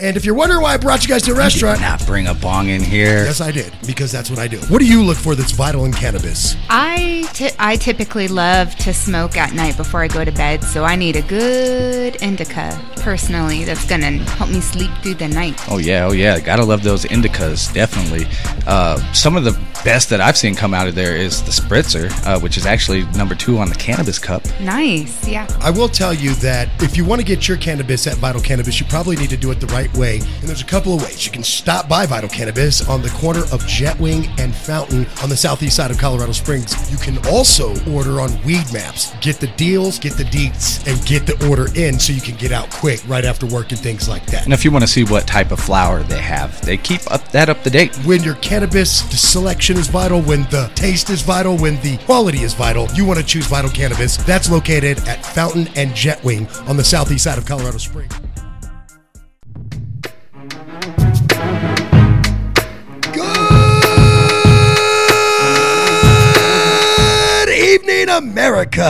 And if you're wondering why I brought you guys to a restaurant, Not bring a bong in here. yes, I did, because that's what I do. What do you look for that's vital in cannabis? I I typically love to smoke at night before I go to bed, so I need a good indica personally that's gonna help me sleep through the night. Oh yeah, oh yeah. Gotta love those indicas, definitely. Uh, some of the best that I've seen come out of there is the spritzer, uh, which is actually number two on the cannabis cup. Nice, yeah. I will tell you that if you want to get your cannabis at Vital Cannabis, you probably need to do it the right way. And there's a couple of ways. You can stop by Vital Cannabis on the corner of Jetwing and Fountain on the southeast side of Colorado Springs. You can also order on Weed Maps. Get the deals, get the deets, and get the order in so you can get out quick right after work and things like that. And if you want to see what type of flower they have, they keep up that up to date. when your cannabis selection is vital, when the taste is vital, when the quality is vital, you want to choose Vital Cannabis. That's located at Fountain and Jetwing on the southeast side of Colorado Springs. Evening, America.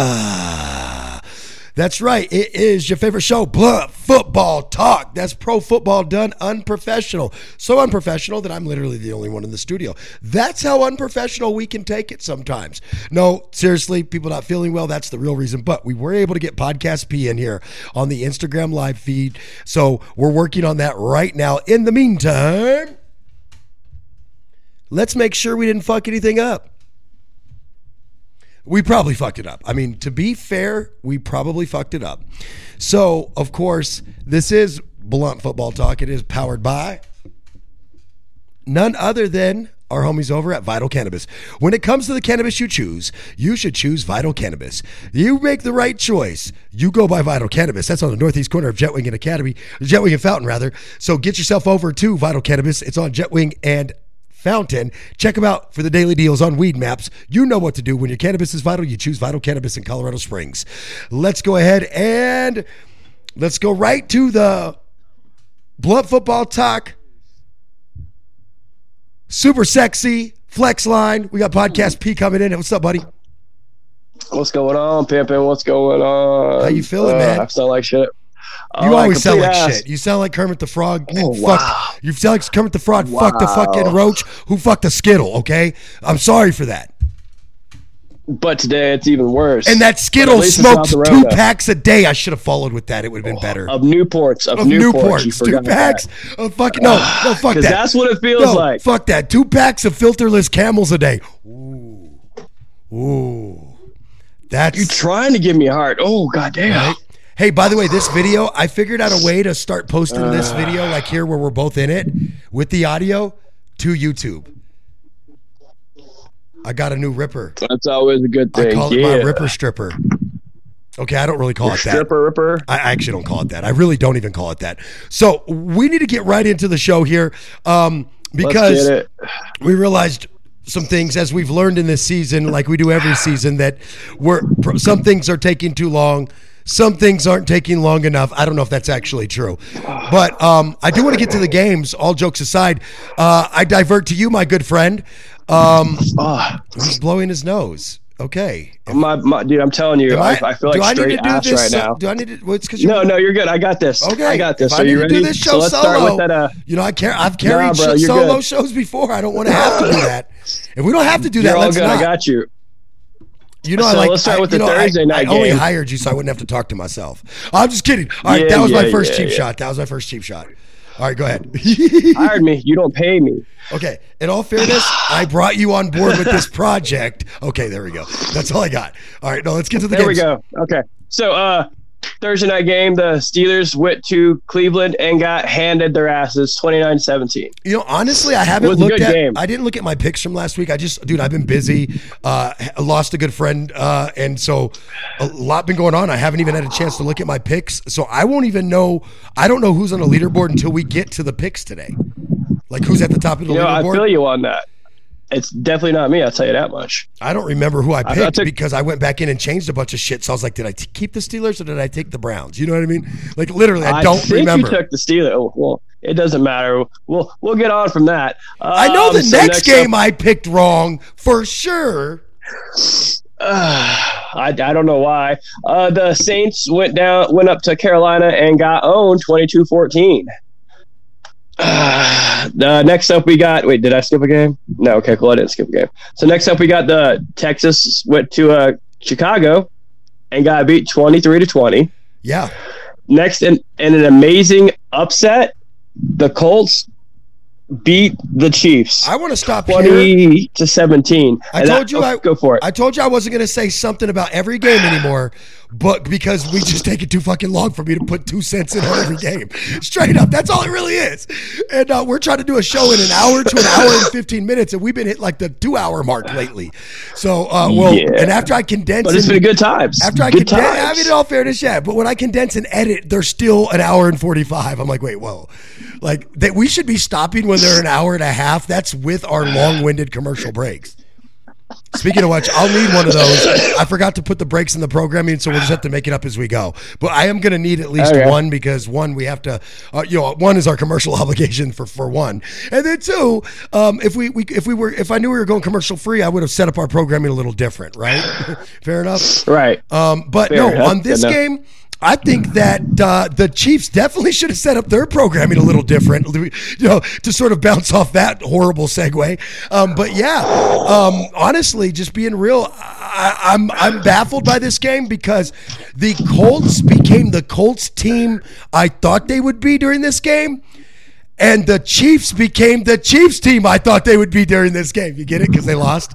That's right. It is your favorite show, Blunt Football Talk. That's pro football done unprofessional. So unprofessional that I'm literally the only one in the studio. That's how unprofessional we can take it sometimes. No, seriously, people not feeling well, that's the real reason. But we were able to get Podcast P in here on the Instagram live feed. So we're working on that right now. In the meantime, let's make sure we didn't fuck anything up. We probably fucked it up. I mean, to be fair, we probably fucked it up. So, of course, this is Blunt Football Talk. It is powered by none other than our homies over at Vital Cannabis. When it comes to the cannabis you choose, you should choose Vital Cannabis. You make the right choice. You go by Vital Cannabis. That's on the northeast corner of Jetwing and Academy, Jetwing and Fountain, rather. So get yourself over to Vital Cannabis. It's on Jetwing and Fountain. Check them out for the daily deals on Weed Maps. You know what to do. When your cannabis is vital, you choose Vital Cannabis in Colorado Springs. Let's go ahead and let's go right to the Blunt Football Talk super sexy flex line. We got podcast P coming in. What's up, buddy? What's going on, Pimpin? What's going on? How you feeling, Uh, man? I feel like shit. You Oh, always sound like ass. shit. You sound like Kermit the Frog. Oh, fuck, wow. You sound like Kermit the Frog. Fuck the fucking roach who fucked a skittle. Okay, I'm sorry for that. But today it's even worse. And that skittle at least it's not smoked two packs a day. I should have followed with that. It would have been oh, better. of Newports of, Of Newports. Newports, two packs that. of fucking no, no, fuck that. that's what it feels no, like. Fuck that. Two packs of filterless camels a day. Ooh, ooh, that's You trying to give me a heart? Oh goddamn! Right? Hey, by the way, this video, I figured out a way to start posting this video like here where we're both in it with the audio to YouTube. I got a new ripper. That's always a good I thing. call it my ripper stripper. Okay, I don't really call it that. Stripper ripper. I I actually don't call it that. I really don't even call it that. So we need to get right into the show here um, because we realized some things as we've learned in this season, like we do every season, that we're some things are taking too long. Some things aren't taking long enough. I don't know if that's actually true, but um, I do want to get to the games. All jokes aside, uh, I divert to you, my good friend. Um, Ah, he's blowing his nose. Okay. my, my dude, I'm telling you, I, I feel do like I need straight to do ass this? right so- now. Do I need to? Well, it's because No, no, you're good. I got this. Okay, I got this. If Are I you need ready? to do this show so let's solo. start with that. Uh, you know, I care. I've carried Nah, bro, sh- solo good. shows before. I don't want to have to do that. If we don't have to do that, you're all good. not. I got you. You know, I So like. let's start I- with the know, I- Thursday night I only game. hired you so I wouldn't have to talk to myself. I'm just kidding. All right, Yeah, that was my first yeah, cheap yeah. shot. That was my first cheap shot. All right, go ahead. Hired me. You don't pay me. okay. In all fairness, I brought you on board with this project. Okay, there we go. That's all I got. All right, no, let's get to the game. There we go. Okay. So uh Thursday night game, the Steelers went to Cleveland and got handed their asses 29-17. You know, honestly, I haven't looked at. game. I didn't look at my picks from last week. I just, dude, I've been busy. Uh, lost a good friend, uh, and so a lot been going on. I haven't even had a chance to look at my picks, so I won't even know. I don't know who's on the leaderboard until we get to the picks today. Like who's at the top of the You know, I leaderboard? feel you on that. It's definitely not me, I'll tell you that much. I don't remember who I I picked took- because I went back in and changed a bunch of shit. So I was like, did I t- keep the Steelers or did I take the Browns? You know what I mean? Like literally, I don't think remember. you took the Steelers. Oh, well, it doesn't matter. We'll we'll get on from that. I know Um, the so next, game up- I picked wrong for sure. I, I don't know why. Uh, the Saints went down, went up to Carolina and got owned 22-14. Uh, the next up, we got. Wait, did I skip a game? No. Okay, cool. I didn't skip a game. So next up, we got the Texas went to uh, Chicago and got beat twenty three to twenty. Yeah. Next, in, in an amazing upset, the Colts beat the Chiefs. I want to stop here. 20 to 17. I told you oh, I go for it. I told you I wasn't going to say something about every game anymore, but because we just take it too fucking long for me to put two cents in on every game. Straight up, that's all it really is. And uh, we're trying to do a show in an hour to an hour and fifteen minutes, and we've been hit like the two hour mark lately. So, uh, well, Yeah. and after I condense, but it's and- been good times. after I good condense, I times. mean, in all fairness, yeah. But when I condense and edit, they're still an hour and forty-five. I'm like, wait, whoa, like that. We should be stopping when they're an hour and a half. That's with our long-winded commercial breaks. Speaking of which, I'll need one of those. I forgot to put the breaks in the programming, so we'll just have to make it up as we go. But I am going to need at least Okay. one because one, we have to, uh, you know, one is our commercial obligation for for one, and then two, um, if we, we if we were if I knew we were going commercial free, I would have set up our programming a little different, right? Fair enough. right. Um, but Fair no, enough. on this enough. game, I think that uh, the Chiefs definitely should have set up their programming a little different, you know, to sort of bounce off that horrible segue. Um, but yeah, um, honestly, just being real, I, I'm I'm baffled by this game because the Colts became the Colts team I thought they would be during this game. And the Chiefs became the Chiefs team I thought they would be during this game. You get it? Because they lost.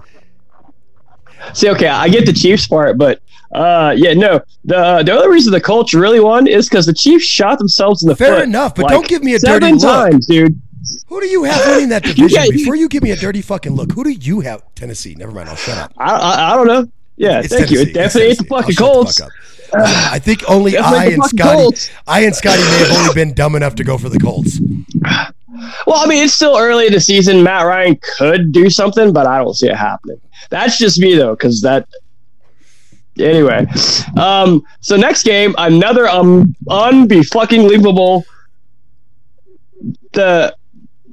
See, okay, I get the Chiefs part, but uh, yeah, no. The the only reason the Colts really won is because the Chiefs shot themselves in the Fair foot. enough, but like don't give me a dirty look. times, dude. Who do you have winning that division? got- Before you give me a dirty fucking look, who do you have? Tennessee. Never mind. I'll shut up. I, I, I don't know. Yeah, It's thank you. Tennessee. It definitely ain't the fucking Colts. the fuck. I think only I and Scotty, Colts. I and Scotty may have only been dumb enough to go for the Colts. Well, I mean, it's still early in the season. Matt Ryan could do something, but I don't see it happening. That's just me though, because that. Anyway, um, so next game, another um unbe fucking believable. The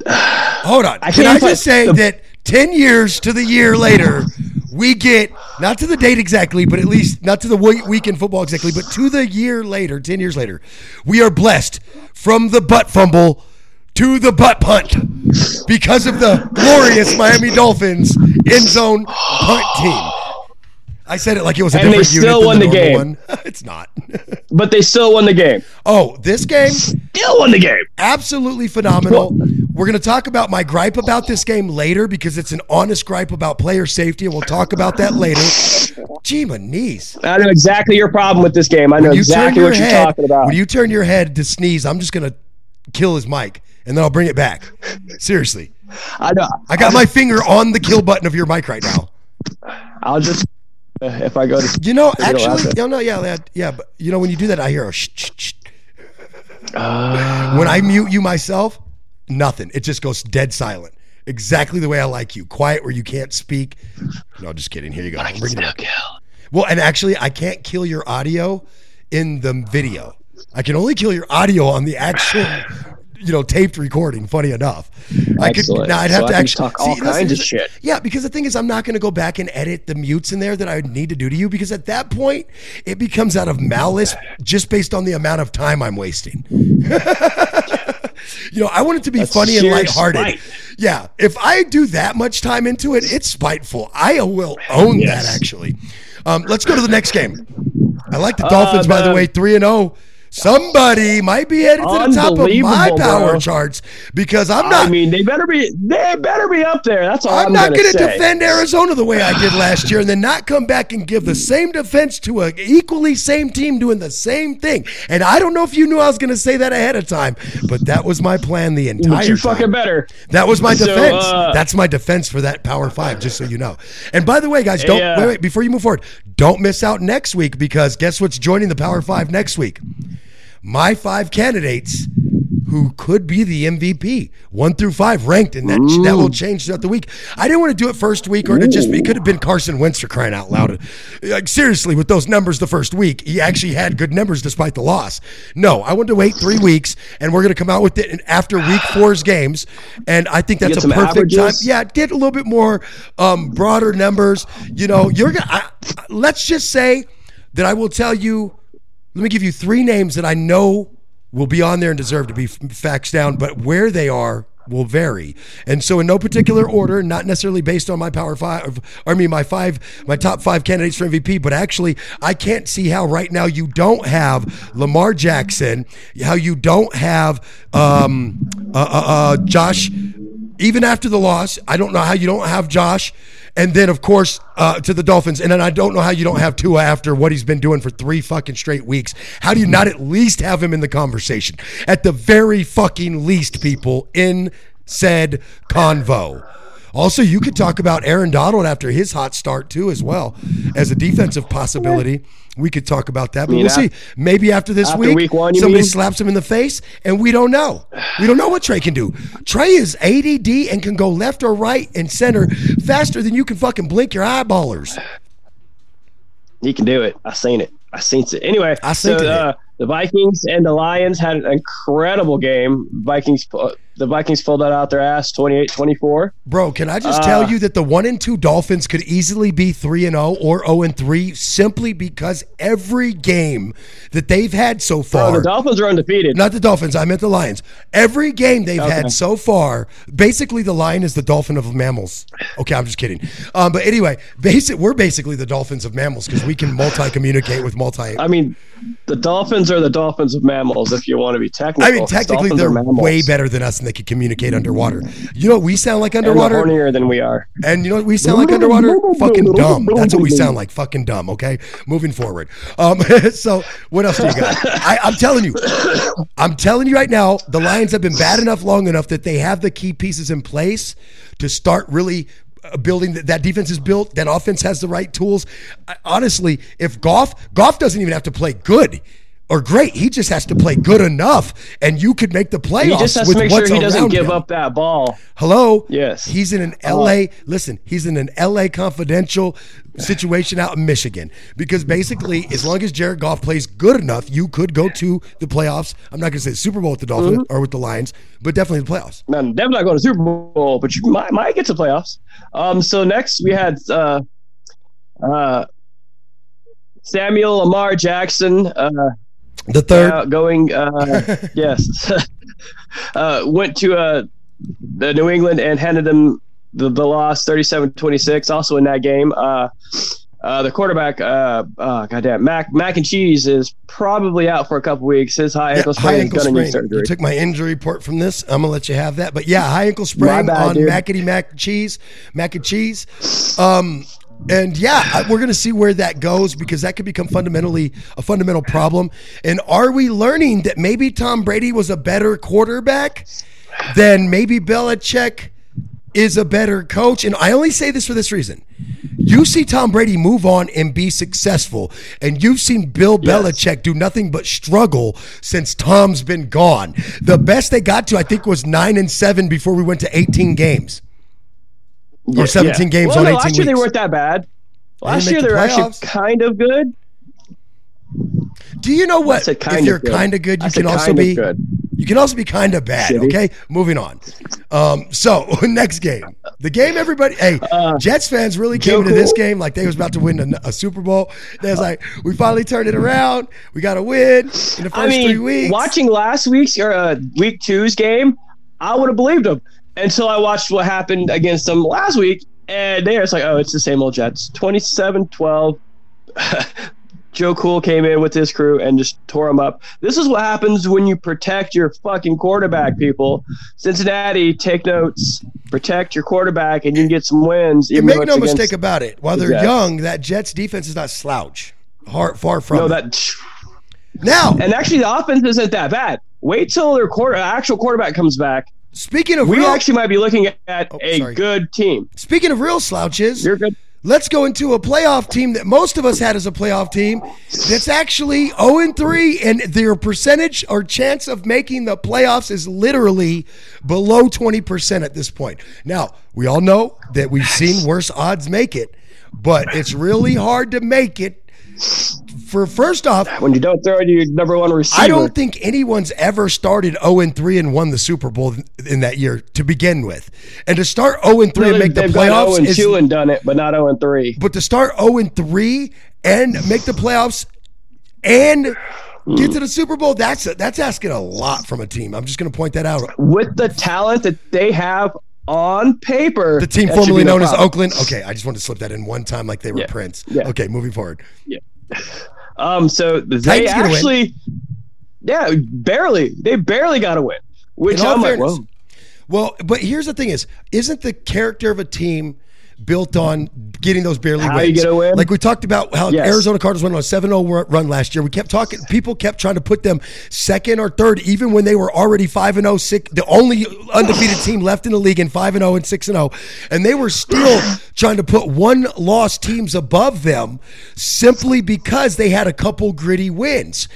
Hold on. I Can I just say the- that 10 years to the year later, we get, not to the date exactly, but at least not to the week, week in football exactly, but to the year later, 10 years later, we are blessed from the butt fumble to the butt punt because of the glorious Miami Dolphins end zone punt team. I said it like it was a different game. And they different unit still won the normal game. one. it's not. but they still won the game. oh, this game Still won the game. absolutely phenomenal. We're going to talk about my gripe about this game later because it's an honest gripe about player safety, and we'll talk about that later. Gee, my knees. I know exactly your problem with this game. I know you exactly your what you're talking about. when you turn your head to sneeze, I'm just going to kill his mic, and then I'll bring it back. Seriously, I know. I got my finger on the kill button of your mic right now. I'll just if I go to You know, actually, no, no, yeah, yeah, yeah, but you know, when you do that, I hear a shh, shh, shh. Uh, When I mute you myself, nothing. It just goes dead silent. Exactly the way I like you. Quiet where you can't speak. No, just kidding. Here you go. Bring it up. Well, and actually, I can't kill your audio in the video. I can only kill your audio on the actual, you know, taped recording. Funny enough, I could. Now I'd have I to actually talk all see, listen, kinds of shit. Yeah, because the thing is, I'm not going to go back and edit the mutes in there that I need to do to you because at that point, it becomes out of malice just based on the amount of time I'm wasting. you know, I want it to be That's funny and lighthearted. spite. Yeah, if I do that much time into it, it's spiteful. I will own Yes. that actually. Um, let's go to the next game. I like the Dolphins, by the the- way, three and zero. Somebody might be headed to the top of my power bro. charts because I'm not. I mean, they better be they better be up there. That's all I'm, I'm not going to defend Arizona the way I did last year and then not come back and give the same defense to an equally same team doing the same thing. And I don't know if you knew I was going to say that ahead of time, but that was my plan the entire But you time. fucking better. That was my So, defense. uh, That's my defense for that Power Five, just so you know. And by the way, guys, don't uh, wait, wait before you move forward. Don't miss out next week because guess what's joining the Power Five next week? My five candidates who could be the MVP, one through five ranked, and that that will change throughout the week. I didn't want to do it first week, or to just it could have been Carson Wentz for crying out loud. Like seriously, with those numbers the first week, he actually had good numbers despite the loss. No, I wanted to wait three weeks, and we're going to come out with it after week four's games, and I think that's a perfect time. Yeah, get a little bit more um, broader numbers. You know, you're gonna. I, let's just say that I will tell you. Let me give you three names that I know will be on there and deserve to be faxed down, but where they are will vary. And so in no particular order, not necessarily based on my power five, or I mean my five, my top five candidates for MVP, but actually I can't see how right now you don't have Lamar Jackson, how you don't have um, uh, uh, uh, Josh, even after the loss. I don't know how you don't have Josh. And then, of course, uh, to the Dolphins. And then I don't know how you don't have Tua after what he's been doing for three fucking straight weeks. How do you not at least have him in the conversation? At the very fucking least, people in said convo. Also, you could talk about Aaron Donald after his hot start too, as well as a defensive possibility. We could talk about that, but we'll see. Maybe after this after week, week one, somebody mean? slaps him in the face, and we don't know. We don't know what Trey can do. Trey is ADD and can go left or right and center faster than you can fucking blink your eyeballers. He can do it. I seen it. I seen it. Anyway, I so seen it. uh, the Vikings and the Lions had an incredible game. Vikings, the Vikings pulled that out their ass, 28-24. Bro, can I just Uh, tell you that the one and two Dolphins could easily be three and zero or zero and three simply because every game that they've had so Oh, far. the Dolphins are undefeated. not the Dolphins. I meant the Lions. Every game they've Okay. had so far, basically the lion is the dolphin of mammals. Okay, I'm just kidding. Um, but anyway, basic, we're basically the dolphins of mammals because we can multi-communicate with multi. I mean, the Dolphins are the Dolphins of mammals. If you want to be technical, I mean, technically, they're way better than us, and they can communicate underwater. You know what we sound like And underwater? hornier than we are. And you know what we sound like underwater? Fucking dumb. That's what we sound like. Fucking dumb. Okay. Moving forward. Um. So what else do you got? I, I'm telling you. I'm telling you right now. The Lions have been bad enough long enough that they have the key pieces in place to start really. uh, Building that, that defense is built, that offense has the right tools. I, honestly, if Goff, Goff doesn't even have to play good or great. He just has to play good enough, and you could make the playoffs. He just has with to make sure he doesn't give him. up that ball. Hello. Yes. He's in an LA. listen, he's in an LA confidential situation out in Michigan because basically, as long as Jared Goff plays good enough, you could go to the playoffs. I'm not going to say Super Bowl with the Dolphins Mm-hmm. or with the Lions, but definitely the playoffs. Man, definitely not going to Super Bowl, but you might, might get to playoffs. Um, so next we had uh, uh, Samuel Lamar Jackson uh, The third. uh, going. Uh, yes, uh, went to uh, the New England and handed them the, the loss, 37-26. Also in that game, uh, uh, the quarterback, uh, uh, goddamn, Mac Mac and Cheese is probably out for a couple weeks. His high ankle high sprain is ankle sprain. You took my injury report from this. I'm gonna let you have that. But yeah, high ankle sprain bad, on dude. Mackety Mac cheese, mac and cheese. Um, and yeah, we're gonna see where that goes because that could become fundamentally a fundamental problem. And are we learning that maybe Tom Brady was a better quarterback than maybe Belichick is a better coach? And I only say this for this reason. You see Tom Brady move on and be successful, and you've seen Bill Belichick do nothing but struggle since Tom's been gone. The best they got to, I think, was nine and seven before we went to 18 games. Or 17 games well, on no, 18 Last year they weren't that bad. Last make year the they were actually kind of good. Do you know what? said If kind you're of good. kind of good, you can also be good. you can also be kind of bad. Shitty. Okay, moving on. Um, so next game, the game everybody, hey, Jets fans really came Uh, Joe into this game like they was about to win a, a Super Bowl. They was like, we finally turned it around. We got a win in the first I mean, three weeks. watching last week's or uh, week two's game, I would have believed them until I watched what happened against them last week. And they're like, oh, it's the same old Jets. 27 12. Joe Cool came in with his crew and just tore them up. This is what happens when you protect your fucking quarterback, people. Cincinnati, take notes. Protect your quarterback, and you can get some wins. You make no mistake about it. While they're Jets. young, that Jets defense is not slouch. Far, far from No, it. that now, and actually the offense isn't that bad. Wait till their quarter actual quarterback comes back. Speaking of We real, actually might be looking at Oh, a sorry. good team. speaking of real slouches, You're good. Let's go into a playoff team that most of us had as a playoff team that's actually 0 and 3, and their percentage or chance of making the playoffs is literally below 20% at this point. Now, we all know that we've seen worse odds make it, but it's really hard to make it. For first off, When you don't throw your number one receiver, I don't think anyone's ever started 0 and 3 and won the Super Bowl in that year to begin with. And to start 0 and 3 and make the playoffs 0 and 2 and done it, but not 0 and 3. but to start 0 and 3 and make the playoffs and get hmm. to the Super Bowl. That's that's asking a lot from a team. I'm just going to point that out. With the talent that they have on paper, The team formerly be no known as. Oakland. Okay, I just wanted to slip that in one time, like they were Yeah. Prince. Yeah. Okay, moving forward. Yeah. Um, so they Titans actually, yeah, barely. They barely got a win. Which I'm like, whoa. Well, but here's the thing: is isn't the character of a team built on getting those barely How wins? win? Like we talked about how Yes. Arizona Cardinals went on a 7-0 run last year. We kept talking. People kept trying to put them second or third, even when they were already five and 0, six, the only undefeated team left in the league, in five and zero and six and zero, and they were still trying to put one loss teams above them simply because they had a couple gritty wins.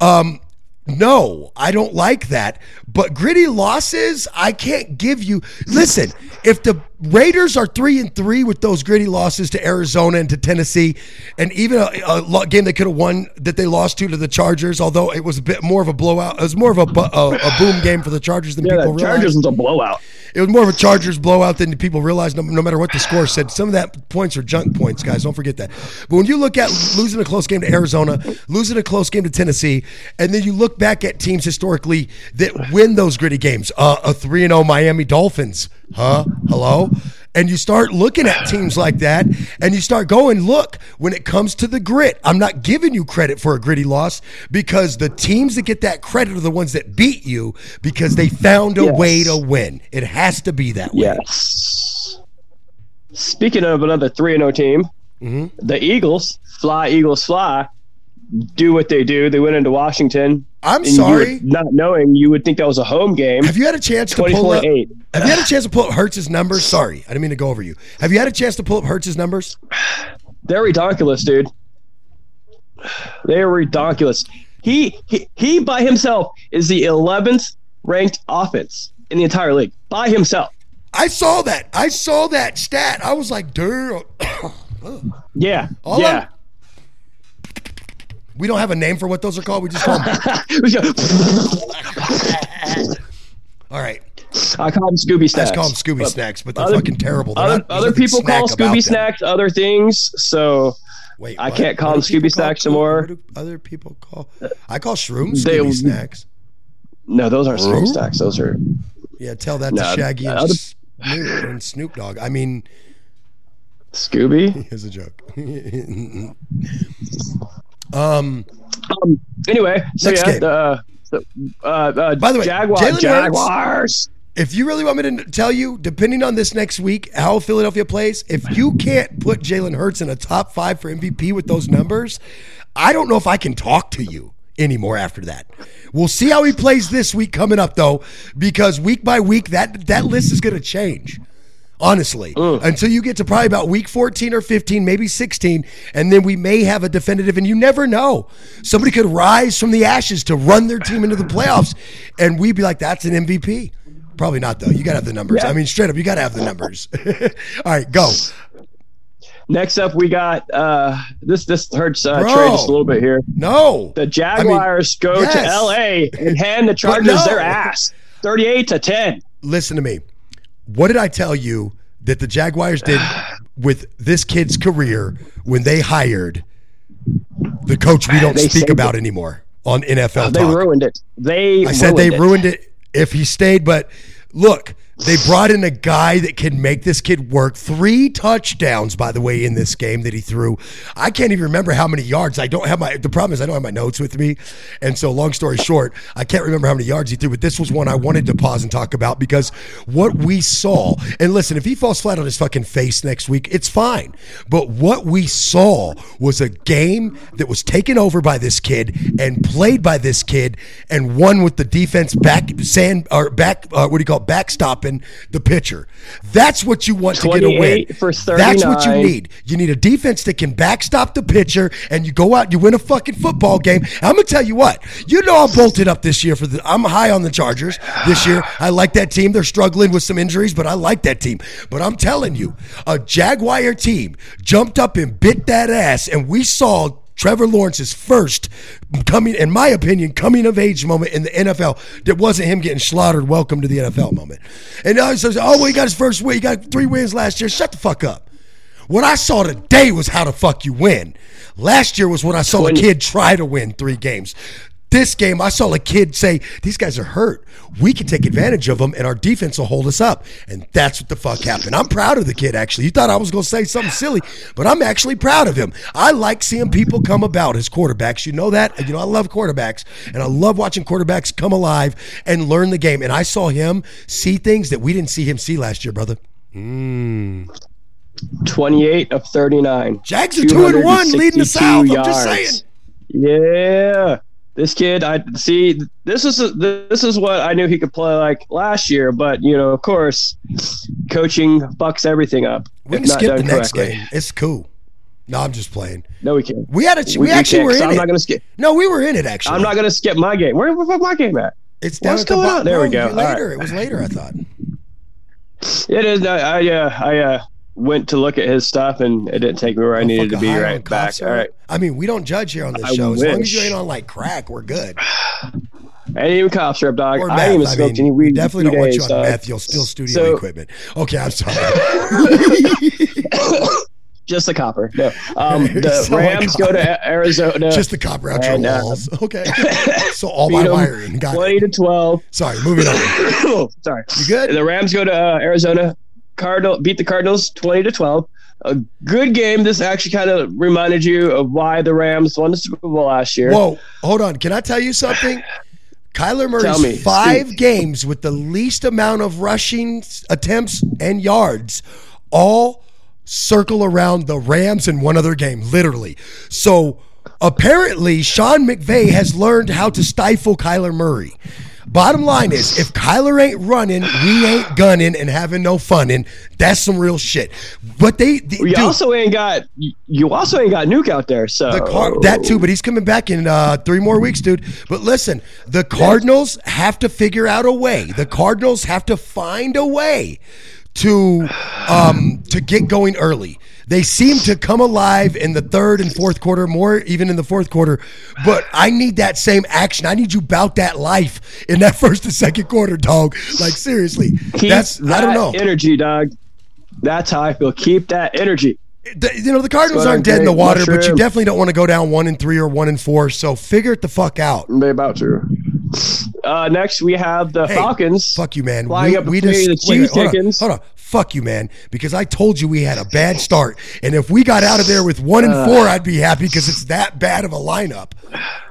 Um, no, I don't like that. But gritty losses, I can't give you. Listen, if the Raiders are three and three with those gritty losses to Arizona and to Tennessee, and even a, a game they could have won that they lost to to the Chargers, although it was a bit more of a blowout, it was more of a, a, a boom game for the Chargers than Yeah, people the realize. Chargers was a blowout. It was more of a Chargers blowout than people realized, no, no matter what the score said. Some of that points are junk points, guys. Don't forget that. But when you look at losing a close game to Arizona, losing a close game to Tennessee, and then you look back at teams historically that win those gritty games, uh, a 3 and 0 Miami Dolphins, huh? Hello? And you start looking at teams like that, and you start going, look, when it comes to the grit, I'm not giving you credit for a gritty loss because the teams that get that credit are the ones that beat you because they found a Yes. way to win. It has to be that way. Yes. Speaking of another 3 0 team, Mm-hmm. the Eagles, fly, Eagles, fly, do what they do. They went into Washington. I'm sorry. not knowing, you would think that was a home game. Have you had a chance to pull 20 up? eight. Have you had a chance to pull up Hurts's numbers? Sorry, I didn't mean to go over you. Have you had a chance to pull up Hurts's numbers? They're ridiculous, dude. They're ridiculous. He, he he by himself is the 11th ranked offense in the entire league by himself. I saw that. I saw that stat. I was like, damn. Yeah, All yeah. I'm- we don't have a name for what those are called. We just call them. All right. I call them Scooby snacks. Let's call them Scooby But snacks, but they're other- fucking terrible. They're Other, not- other people call Scooby them. snacks other things, so Wait, I what? can't call What them Scooby snacks call- no more. What do other people call? I call shrooms They- Scooby snacks. no, those aren't Scooby snacks. Those are Yeah, tell that No, to Shaggy and other- Snoop and Snoop Dogg. I mean, Scooby. it's a joke. Um, Um. Anyway, so Next yeah, game. the uh, uh, uh, By the way, Jaguar, Jalen Hurts- Jaguars. if you really want me to tell you, depending on this next week, how Philadelphia plays, if you can't put Jalen Hurts in a top five for MVP with those numbers, I don't know if I can talk to you anymore after that. We'll see how he plays this week coming up, though, because week by week, that that list is going to change. Honestly, until you get to probably about week 14 or 15, maybe 16, and then we may have a definitive, and you never know. Somebody could rise from the ashes to run their team into the playoffs, and we'd be like, that's an MVP. Probably not, though. You got to have the numbers. I mean, straight up, you got to have the numbers. All right, go. Next up, we got uh, this. This hurts uh, Bro. trade just a little bit here. No. The Jaguars go yes. to L.A. and hand the Chargers no. their ass, thirty-eight to ten. listen to me. What did I tell you that the Jaguars did with this kid's career when they hired the coach we don't They speak about it. anymore on NFL They Talk? ruined it. They I said they it. ruined it if he stayed, but look, they brought in a guy that can make this kid work. Three touchdowns, by the way, in this game that he threw. I can't even remember how many yards. I don't have my. The problem is I don't have my notes with me, and so long story short, I can't remember how many yards he threw. But this was one I wanted to pause and talk about because what we saw. And listen, if he falls flat on his fucking face next week, it's fine. But what we saw was a game that was taken over by this kid and played by this kid and won with the defense back sand or back uh, what do you call it, backstopping the pitcher. That's what you want to get a win. 28 for That's what you need. You need a defense that can backstop the pitcher, and you go out, you win a fucking football game. I'm gonna tell you what. You know I'm bolted up this year for the. I'm high on the Chargers this year. I like that team. They're struggling with some injuries, but I like that team. But I'm telling you, a Jaguar team jumped up and bit that ass, and we saw. Trevor Lawrence's first coming, in my opinion, coming of age moment in the NFL that wasn't him getting slaughtered. Welcome to the NFL moment. And now he says, "Oh, well, he got his first win. He got three wins last year. Shut the fuck up." What I saw today was how the fuck you win. Last year was when I saw a Twenty- kid try to win three games. This game, I saw a kid say, These guys are hurt. We can take advantage of them, and our defense will hold us up. And that's what the fuck happened. I'm proud of the kid, actually. You thought I was going to say something silly, but I'm actually proud of him. I like seeing people come about as quarterbacks. You know that? You know, I love quarterbacks, and I love watching quarterbacks come alive and learn the game. And I saw him see things that we didn't see him see last year, brother. Mm. 28 of 39. Jags are two and one, leading the 262 South. I'm just saying. Yeah. This kid, I see. This is this is what I knew he could play like last year, but you know, of course, coaching fucks everything up. We can skip the next correctly. game. It's cool. No, I'm just playing. No, we can't. We had a. We, we actually were in I'm it. not gonna skip. no, we were in it actually. I'm not gonna skip my game. Where the fuck my game at? It's down What's at the going on? There we go. Later, right. it was later. I thought. It is. I, I uh, I uh, went to look at his stuff and it didn't take me where I needed to be right back. cops, All right. I mean, we don't judge here on this I show. As long as you wish. ain't on like crack, we're good. I ain't even cop strip, dog. Or I ain't even I smoked mean, any weed. definitely don't want you on dog. meth. You'll steal studio So- equipment. Okay, I'm sorry. Just the copper. No. Um, the So Rams go to Arizona. Just the copper out your And, uh. Okay. So all my wiring. Got Twenty it. to twelve. Sorry, moving on. Sorry. You good? The Rams go to uh, Arizona. Cardinal beat the Cardinals twenty to twelve. A good game. This actually kind of reminded you of why the Rams won the Super Bowl last year. Whoa, hold on. Can I tell you something? Kyler Tell me. Five games with the least amount of rushing attempts and yards all circle around the Rams in one other game, literally. So apparently, Sean McVay has learned how to stifle Kyler Murray. Bottom line is, if Kyler ain't running, we ain't gunning and having no fun, and that's some real shit. But they, the, you dude, also ain't got you also ain't got Nuke out there. So the car- that too, but he's coming back in uh, three more weeks, dude. But listen, the Cardinals have to figure out a way. The Cardinals have to find a way to um, to get going early. They seem to come alive in the third and fourth quarter, more even in the fourth quarter. But I need that same action. I need you bout that life in that first and second quarter, dog. Like seriously, Keep that's I don't know. energy, dog. That's how I feel. Keep that energy. The- you know the Cardinals aren't dead in the water, but you definitely don't want to go down one and three or one and four. So figure it the fuck out. They about to. Uh, next, we have the Hey, Falcons. Fuck you, man. Flying we up we just the wait, hold on, chickens. hold on. Fuck you, man. Because I told you we had a bad start, and if we got out of there with one and four, I'd be happy because it's that bad of a lineup.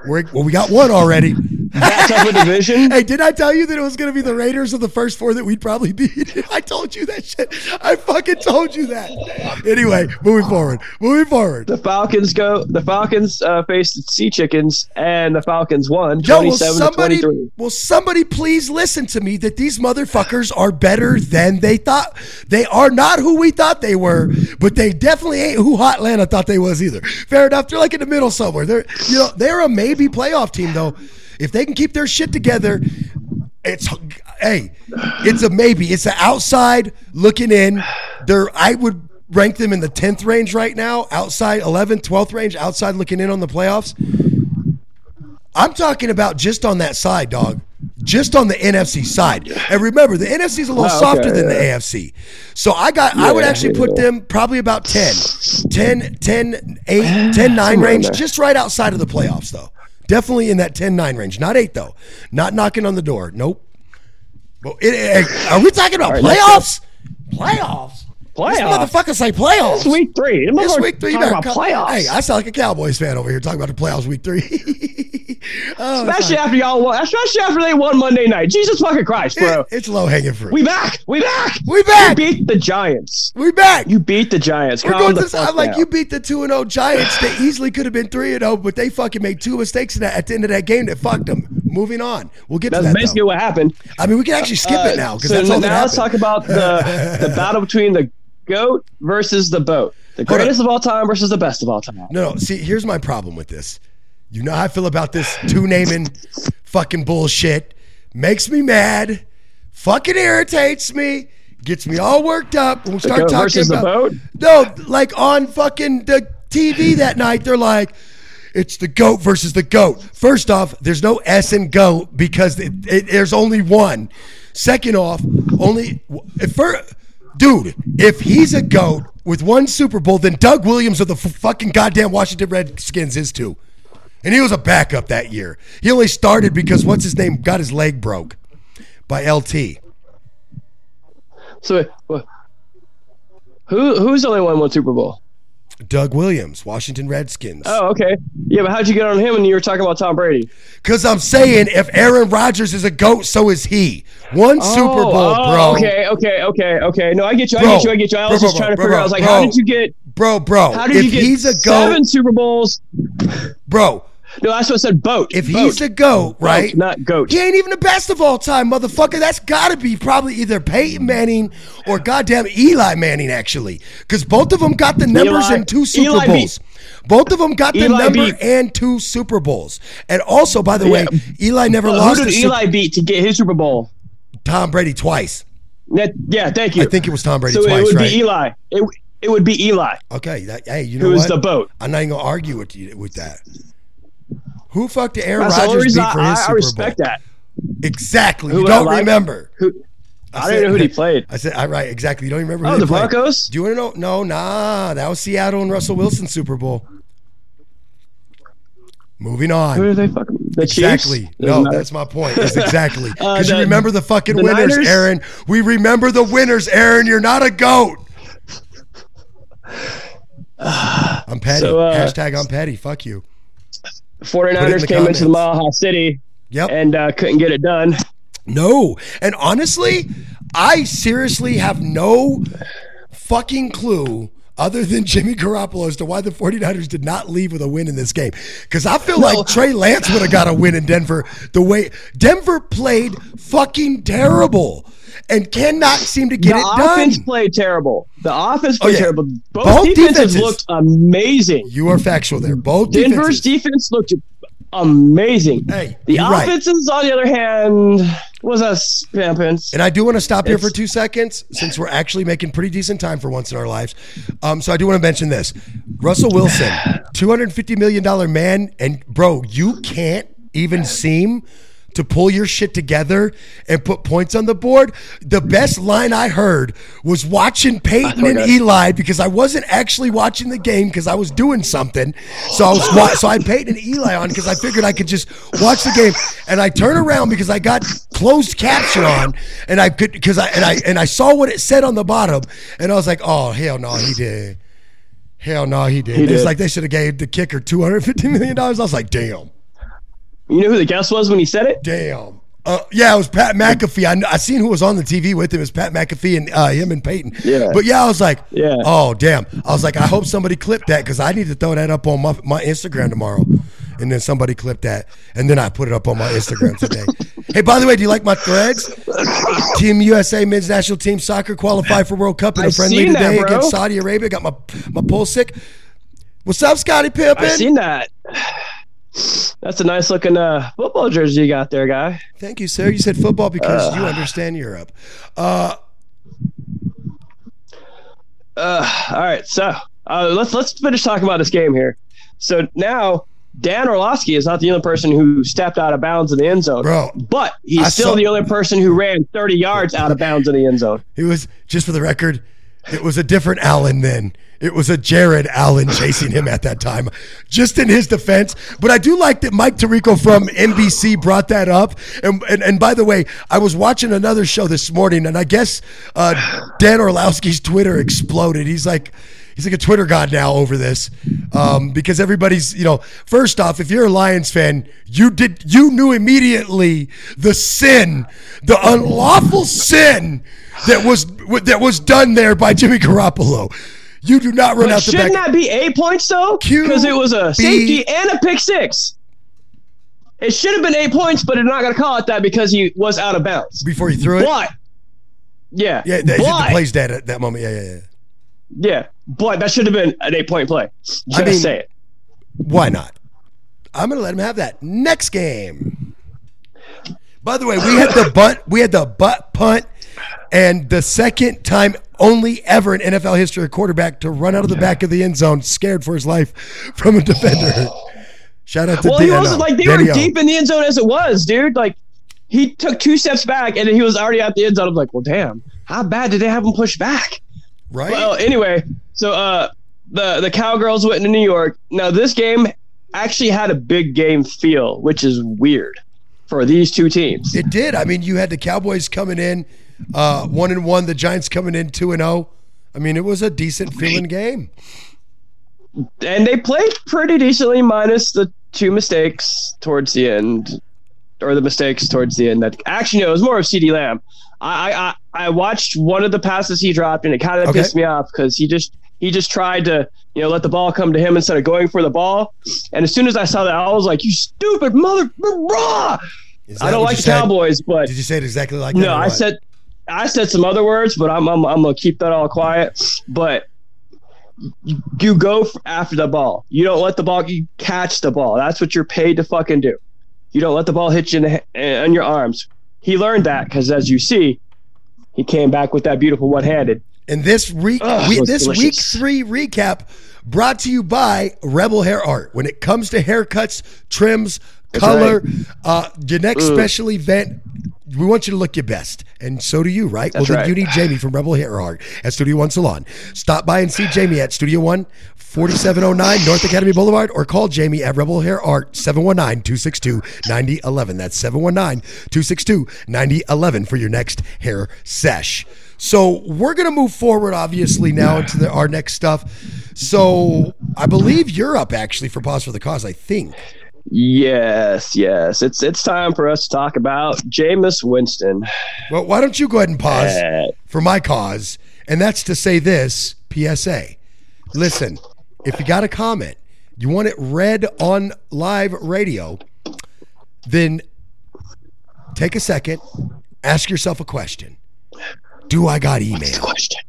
We're, well, we got one already. That tough a division. Hey, did I tell you that it was going to be the Raiders of the first four that we'd probably beat? I told you that shit. I fucking told you that. Anyway, moving forward. Moving forward. The Falcons go. The Falcons uh, faced the Sea Chickens, and the Falcons won, Yo, will somebody, will somebody please listen to me that these motherfuckers are better than they thought. They are not who we thought they were, but they definitely ain't who Hot Atlanta thought they was either. Fair enough. They're like in the middle somewhere. They're you know they're a playoff team though. If they can keep their shit together, it's hey, it's a maybe. It's an outside looking in. They're I would rank them in the 10th range right now, outside 11th, 12th range, outside looking in on the playoffs. I'm talking about just on that side, dog. Just on the NFC side. And remember, the NFC is a little Oh, okay, softer than the. AFC. So I got I would Yeah, actually put them probably about 10. 10 10 8 10 9 range just right outside of the playoffs though. Definitely in that 10 9 range. Not 8 though. Not knocking on the door. Nope. Well, it, it- are we talking about right, let's playoffs? Playoffs. This motherfucker say playoffs. It's week three. It's Motherfucker week three. talking man. about playoffs. Hey, I sound like a Cowboys fan over here talking about the playoffs week three. oh, especially after y'all won. Especially after they won Monday night. Jesus fucking Christ, bro. It- it's low hanging fruit. we back. We back. We back. You beat the Giants. we back. You beat the Giants. We're Calm going to. I'm like you beat the two and zero Giants. They easily could have been three and zero, but they fucking made two mistakes in that, at the end of that game that fucked them. Moving on. We'll get to That's that. basically though. what happened. I mean, we can actually skip it now because Uh, so that's all that now let's talk about the the battle between the goat versus the boat. The Hold on. greatest of all time versus the best of all time. No, no. See, here's my problem with this. You know how I feel about this two naming fucking bullshit. Makes me mad. Fucking irritates me. Gets me all worked up when we start goat talking versus the about. boat? No, like on fucking the TV that night, they're like, it's the goat versus the goat. First off, there's no S in goat because it, it, there's only one. Second off, only if for, dude, if he's a goat with one Super Bowl, then Doug Williams of the f- fucking goddamn Washington Redskins is too. And he was a backup that year. He only started because what's his name got his leg broke by LT. So who who's only one won Super Bowl? Doug Williams, Washington Redskins. Oh, okay. Yeah, but how'd you get on him when you were talking about Tom Brady? Because I'm saying if Aaron Rodgers is a GOAT, so is he. One oh, Super Bowl, oh, bro. Okay, okay, okay, okay. No, I get you. I get you. I get you. I was Bro, just bro, trying to bro, figure bro, out. I was like, bro. how did you get? Bro, bro. How did if you get he's a seven GOAT, Super Bowls? bro, No, that's what I said. Boat. if Boat. he's a GOAT, right? Boat, not goat. He ain't even the best of all time, motherfucker. That's got to be probably either Peyton Manning or goddamn Eli Manning, actually, because both of them got the numbers Eli- in two Super Eli Bowls. Both of them got the Eli number beat- and two Super Bowls. And also, by the way, Eli never Uh, lost who did Super- Eli beat to get his Super Bowl? Tom Brady twice. That, yeah, thank you. I think it was Tom Brady so. twice, it would right? be Eli. It, it would be Eli. Okay, that, hey, you know Who is what? the boat? I'm not even gonna argue with you with that. Who fucked Aaron That's Rodgers beat for I, his I Super respect Bowl? that. Exactly. Who you don't like? remember. Who? I don't know who he played. I said, I right, exactly. You don't remember. Oh, who the played. Broncos? Do you want to know? No, nah. That was Seattle and Russell Wilson Super Bowl. Moving on. Who did they fucking? The Exactly. Doesn't No, matter. that's my point. Is exactly Uh, because you remember the fucking the winners, Niners? Aaron. We remember the winners, Aaron. You're not a goat. I'm petty. So, uh, Hashtag I'm petty. Fuck you. 49ers the came into the. Mile High City Yep. and uh, couldn't get it done. No. And honestly, I seriously have no fucking clue other than Jimmy Garoppolo as to why the 49ers did not leave with a win in this game. Because I feel like Trey Lance would have got a win in Denver the way Denver played fucking terrible and cannot seem to get the it done. The offense played terrible. The offense oh, played yeah. terrible. Both, Both defenses, defenses. looked amazing. You are factual there. Both Denver's defenses. defense looked amazing. Hey, the you're right. offenses, on the other hand, was a spampins. And I do want to stop here for two seconds since we're actually making pretty decent time for once in our lives. Um, so I do want to mention this Russell Wilson, $250 million man. And bro, you can't even seem to pull your shit together and put points on the board. The best line I heard was watching Peyton and. Eli because I wasn't actually watching the game because I was doing something. So I was so I had Peyton and Eli on because I figured I could just watch the game. And I turn around because I got closed caption on and I could because I and I and I saw what it said on the bottom and I was like, oh hell no, he did. Hell no, he did. It's like they should have gave the kicker two hundred fifty million dollars. I was like, damn. You know who the guest was when he said it? Damn. Uh, yeah, it was Pat McAfee. I, I seen who was on the TV with him. It was Pat McAfee and uh, him and Peyton. Yeah. But yeah, I was like, Yeah. oh, damn. I was like, I hope somebody clipped that because I need to throw that up on my, my Instagram tomorrow. And then somebody clipped that. And then I put it up on my Instagram today. hey, by the way, do you like my threads? Team USA men's national team soccer qualified for World Cup in a I friendly that, today against Saudi Arabia. Got my, my pulse sick. What's up, Scotty Pippen? I seen that. That's a nice looking uh, football jersey you got there, guy. Thank you, sir. You said football because you understand Europe. Uh, Uh, all right, so uh, let's let's finish talking about this game here. So now Dan Orlovsky is not the only person who stepped out of bounds in the end zone, Bro, But he's I still saw- the only person who ran 30 yards out of bounds in the end zone. It was just for the record. It was a different Allen then. It was a Jared Allen chasing him at that time, just in his defense. But I do like that Mike Tirico from NBC brought that up. And, and and by the way, I was watching another show this morning, and I guess uh, Dan Orlovsky's Twitter exploded. He's like. He's like a Twitter god now over this, um, because everybody's you know. First off, if you're a Lions fan, you did you knew immediately the sin, the unlawful sin that was that was done there by Jimmy Garoppolo. You do not run But out the shouldn't back. that be eight points though? Because it was a safety and a pick six. It should have been eight points, but they're not going to call it that because he was out of bounds. before he threw it. But yeah, Yeah, the, the but, play's dead at that moment. Yeah, yeah, yeah. yeah, but that should have been an eight point play. Just I mean- say it. Why not? I'm gonna let him have that next game. By the way, we had the butt, we had the butt punt, and the second time only ever in NFL history a quarterback to run out of the back of the end zone, scared for his life from a defender. Shout out to Well, he no, like they were deep in the end zone as it was, dude. Like he took two steps back and he was already at the end zone. I'm like, well, damn, how bad did they have him push back? right? Well, anyway, so uh, the the cowgirls went into New York. Now this game actually had a big game feel, which is weird for these two teams. It did. I mean, you had the Cowboys coming in uh, one and one, the Giants coming in two and zero. I mean, it was a decent feeling game. And they played pretty decently, minus the two mistakes towards the end, or the mistakes towards the end. That actually, no, it was more of CeeDee Lamb. I I I watched one of the passes he dropped, and it kind of Okay. pissed me off because he just he just tried to you know let the ball come to him instead of going for the ball. And as soon as I saw that, I was like, "You stupid mother!" Is I don't like the? Cowboys, but Did you say it exactly like that? no, I said I said some other words, but I'm I'm, I'm gonna keep that all quiet. But you, go after the ball. You don't let the ball. You catch the ball. That's what you're paid to fucking do. You don't let the ball hit you in, the, in your arms. He learned that because, as you see, he came back with that beautiful one-handed. And this week, Ugh, we, this week three recap brought to you by Rebel Hair Art. When it comes to haircuts, trims, color, uh, your next special event, we want you to look your best. And so do you, right? That's well, then you need Jamie from Rebel Hair Art at Studio One Salon. Stop by and see Jamie at Studio One, 4709 North Academy Boulevard, or call Jamie at Rebel Hair Art, 719 262 9011. That's 719 262 9011 for your next hair sesh. So we're going to move forward, obviously, now into the, our next stuff. So I believe you're up actually for Pause for the Cause, I think. Yes, yes. It's it's time for us to talk about Jameis Winston. Well, why don't you go ahead and pause Uh, for my cause? And that's to say this PSA. Listen, if you got a comment, you want it read on live radio, then take a second, ask yourself a question. Do I got email? question.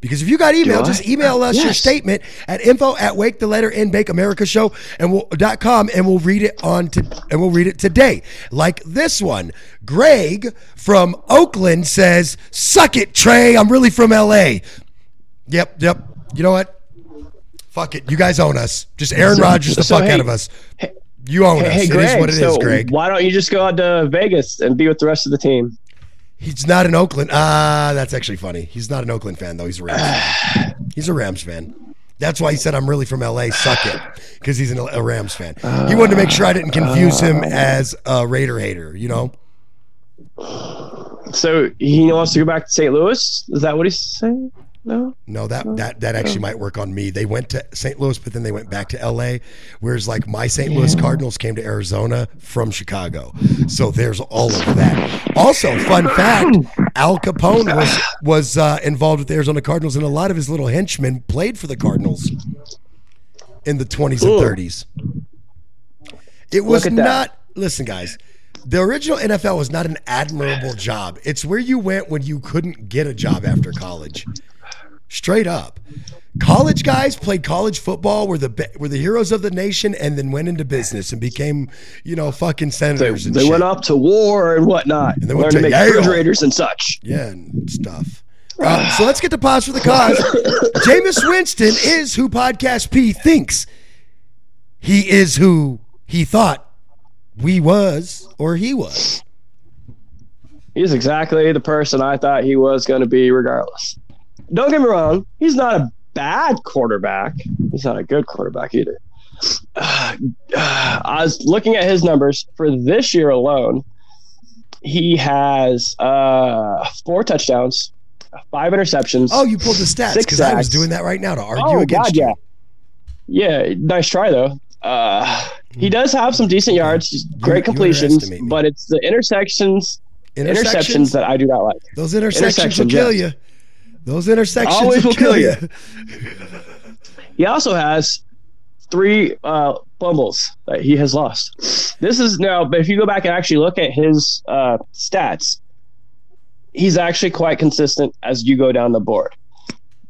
Because if you got email, just email us your Yes. statement at info at wake the letter in bake America show and we'll dot com and we'll read it on to and we'll read it today. Like this one. Greg from Oakland says, Suck it, Trey. I'm really from LA. Yep, yep. You know what? Fuck it. You guys own us. Just Aaron Rodgers the so, fuck hey- out of us. You own us. Hey, it Greg. is what it is, so Greg. why don't you just go out to Vegas and be with the rest of the team? He's not an Oakland. Ah, that's actually funny. He's not an Oakland fan though. He's a Rams. fan. He's a Rams fan. That's why he said I'm really from LA. Suck it, because he's an, a Rams fan. He wanted to make sure I didn't confuse him as a Raider hater. You know. So he wants to go back to St. Louis. Is that what he's saying? No. No, that that that actually might work on me. They went to St. Louis, but then they went back to LA. Whereas like my St. Louis Cardinals came to Arizona from Chicago. So there's all of that. Also, fun fact: Al Capone was was uh, involved with the Arizona Cardinals, and a lot of his little henchmen played for the Cardinals in the 20s and 30s. It was not. Listen, guys. The original NFL was not an admirable job. It's where you went when you couldn't get a job after college. Straight up. College guys played college football, were the were the heroes of the nation, and then went into business and became, you know, fucking They, senators and they shit. went off to war and whatnot. they And went learned to to make Yale. refrigerators and such. Yeah, and stuff. Uh, so let's get to pause for the cause. Jameis Winston is who Podcast P thinks he is who he thought we was or he was. He's exactly the person I thought he was going to be, regardless. Don't get me wrong. He's not a bad quarterback. He's not a good quarterback either. Uh, I was looking at his numbers for this year alone. He has uh, four touchdowns, five interceptions. Oh, you pulled the stats because I was doing that right now to argue Oh, against God, you. yeah. Yeah, nice try though. Uh, he does have some decent yards, great completions, but it's the intersections, interceptions Intersections, that I do not like. those intersections will kill yes. you. Those intersections Always will will kill kill you. He also has three uh, fumbles that he has lost. This is now, but if you go back and actually look at his uh, stats, he's actually quite consistent as you go down the board.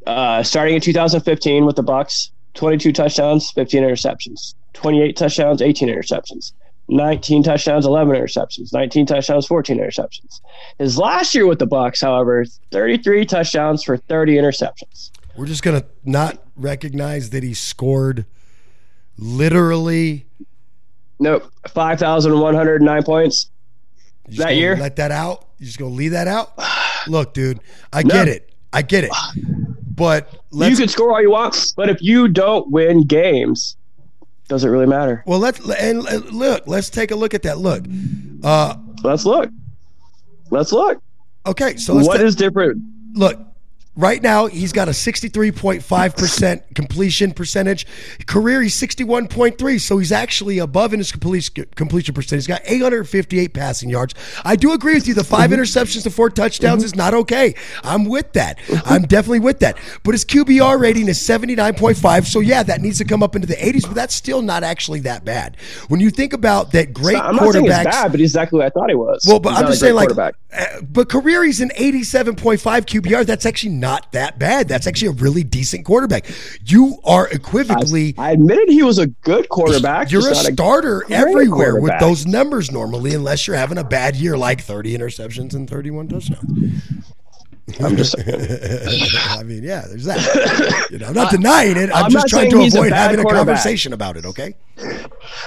Uh, starting in 2015 with the Bucs, 22 touchdowns, 15 interceptions, 28 touchdowns, 18 interceptions. 19 touchdowns, 11 interceptions, 19 touchdowns, 14 interceptions. His last year with the Bucs, however, 33 touchdowns for 30 interceptions. We're just gonna not recognize that he scored literally Nope, 5,109 points. You That gonna year? Let that out. You just gonna leave that out. Look, dude, I get it. I get it. But you can score all you want, but if you don't win games, doesn't really matter. Well, let's and look. Let's take a look at that. Look, uh, Let's look. Let's look. okay. So let's What ta- is different? look. Right now, he's got a 63.5% completion percentage. Career, he's 61.3, so he's actually above in his completion completion percentage. He's got 858 passing yards. I do agree with you. The 5 mm-hmm. interceptions to four touchdowns is mm-hmm. not okay. I'm with that. Mm-hmm. I'm definitely with that. But his QBR rating is 79.5, so yeah, that needs to come up into the 80s, but that's still not actually that bad. When you think about that great quarterback. I'm not saying it's bad, but he's exactly what I thought he was. Well, but He's I'm just saying, like, quarterback. Uh, but career he's an 87.5 QBR. That's actually not that bad. That's actually a really decent quarterback. You are equivocally. I admitted he was a good quarterback. you're a starter great everywhere with those numbers normally, unless you're having a bad year like 30 interceptions and 31 touchdowns. I'm just. I mean, yeah, there's that. You know, I'm not denying it. I'm, I'm just trying to he's a avoid having a conversation about it. Okay.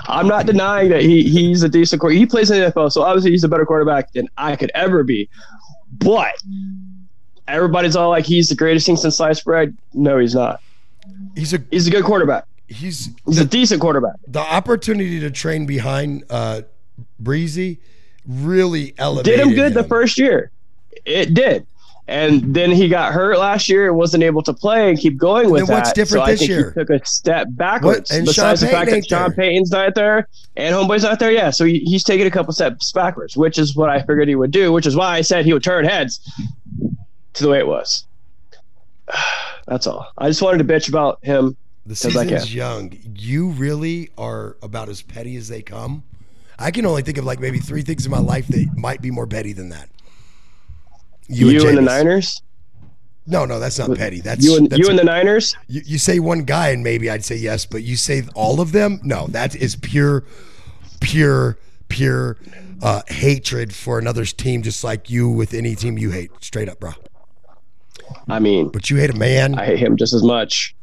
I'm not denying that he he's a decent quarterback. He plays in the NFL, so obviously he's a better quarterback than I could ever be. But everybody's all like he's the greatest thing since sliced bread. No, he's not. He's a He's a good quarterback. he's He's a decent quarterback. the opportunity to train behind uh, Breezy really elevated. Did him good the first year. It did. And then he got hurt last year and wasn't able to play and keep going with then what's that. different so I this think year? He took a step backwards. What- and Besides Sean the fact that there. Payton's not there and Homeboy's not there, yeah. So he, he's taking a couple steps backwards, which is what I figured he would do, which is why I said he would turn heads to the way it was. That's all. I just wanted to bitch about him. The season's young. You really are about as petty as they come. I can only think of like maybe three things in my life that might be more petty than that. You, and, the Niners. No, no, that's not petty. That's You and that's you and the Niners. you, you say one guy and maybe I'd say yes, but you say all of them? No, that is pure, pure, pure uh, hatred for another's team, just like you with any team you hate. Straight up, bro. I mean, But you hate a man. I hate him just as much.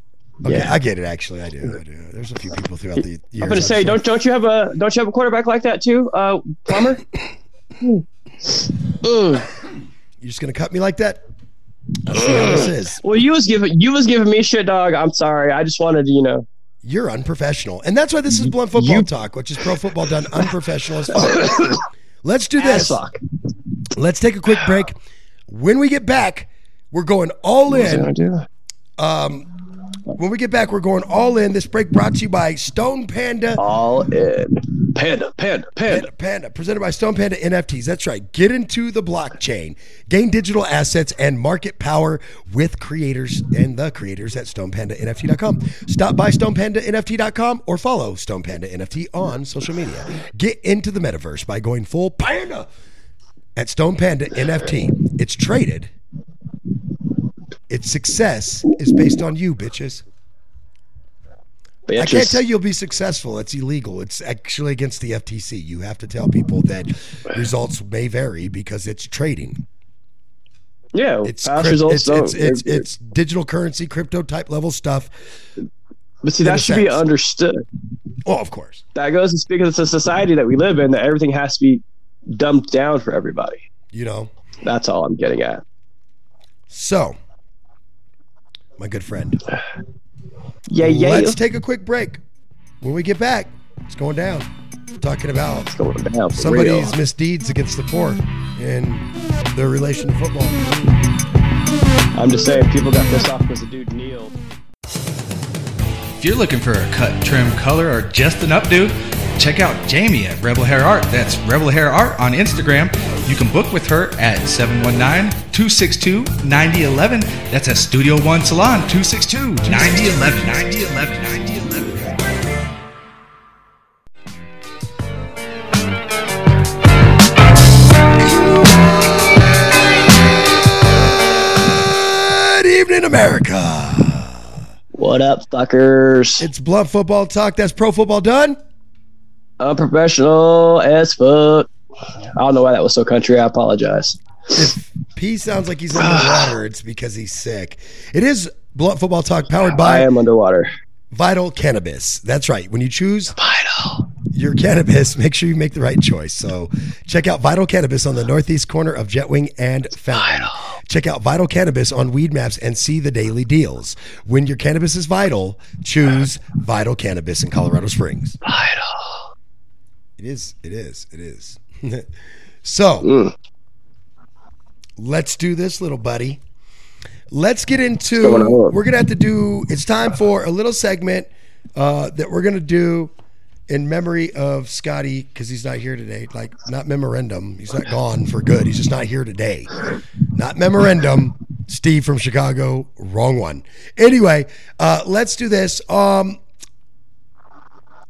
Okay, yeah. I get it. Actually, I do. I do. There's a few people throughout the years. I'm gonna say, don't don't you have a don't you have a quarterback like that too, uh, Plumber? You're just gonna cut me like that? Let's see how this is. Well, you was giving you was giving me shit, dog. I'm sorry. I just wanted to, you know. You're unprofessional, and that's why this is blunt football You- talk, which is pro football done unprofessional as fuck. Let's do this. Let's take a quick break. When we get back, we're going all What in. gonna? Um, when we get back, we're going all in. This break brought to you by Stone Panda. All in. Panda, panda, panda. Panda, Panda, presented by Stone Panda NFTs. That's right. Get into the blockchain, gain digital assets and market power with creators and the creators at StonePandaNFT.com. Stop by StonePandaNFT.com or follow Stone Panda NFT on social media. Get into the metaverse by going full panda at Stone Panda NFT. It's traded. Its success is based on you, bitches. I can't tell you you'll be successful. It's illegal. It's actually against the FTC. You have to tell people that results may vary because it's trading. Yeah, It's past crypt- results it's, it's, it's, it's digital currency, crypto type level stuff. but see, that should be understood. Well, of course. That goes to speak of the society that we live in. That everything has to be dumped down for everybody. You know. That's all I'm getting at. So, my good friend, Yeah, yeah. let's take a quick break. When we get back, it's going down. We're talking about going down somebody's real. misdeeds against the poor and their relation to football. I'm just saying, people got pissed off because the dude kneeled. If you're looking for a cut, trim, color, or just an updo, check out Jamie at Rebel Hair Art. That's Rebel Hair Art on Instagram. You can book with her at 719-262-9011. That's at Studio One Salon, 262-9011. 9011. 9011. Good evening, America. What up, fuckers? It's Blunt Football Talk. That's Pro Football Done. Unprofessional as fuck. I don't know why that was so country. I apologize. If P sounds like he's underwater, it's because he's sick. It is Blunt Football Talk powered by I am underwater. Vital Cannabis. That's right. When you choose Vital. your cannabis, make sure you make the right choice. So check out Vital Cannabis on the northeast corner of Jetwing and Fountain. Check out Vital Cannabis on Weedmaps and see the daily deals. When your cannabis is vital, choose Vital Cannabis in Colorado Springs. Vital. It is. It is. It is. so Mm. let's do this, little buddy. Let's get into. We're gonna have to do. It's time for a little segment uh, that we're gonna do in memory of Scotty because he's not here today. Like not memorandum. He's not gone for good. He's just not here today. Not memorandum. Steve from Chicago. Wrong one. Anyway, uh, let's do this. Um,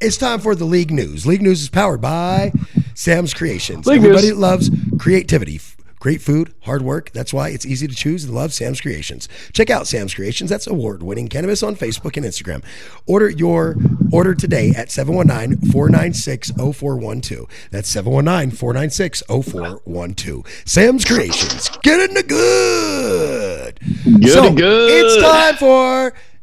it's time for the league news. League news is powered by Sam's Creations. League Everybody news. loves creativity. Great food, hard work. That's why it's easy to choose and love Sam's Creations. Check out Sam's Creations. That's award-winning cannabis on Facebook and Instagram. Order your order today at 719-496-0412. That's 719-496-0412. Sam's Creations. Get in the good. Good so, good. It's time for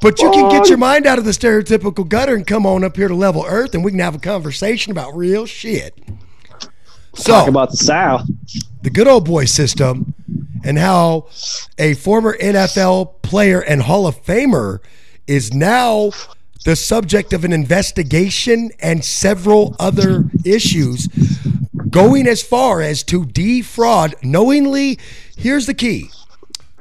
But you can get your mind out of the stereotypical gutter and come on up here to level earth and we can have a conversation about real shit. So, Talk about the South. the good old boy system and how a former NFL player and Hall of Famer is now the subject of an investigation and several other issues going as far as to defraud knowingly here's the key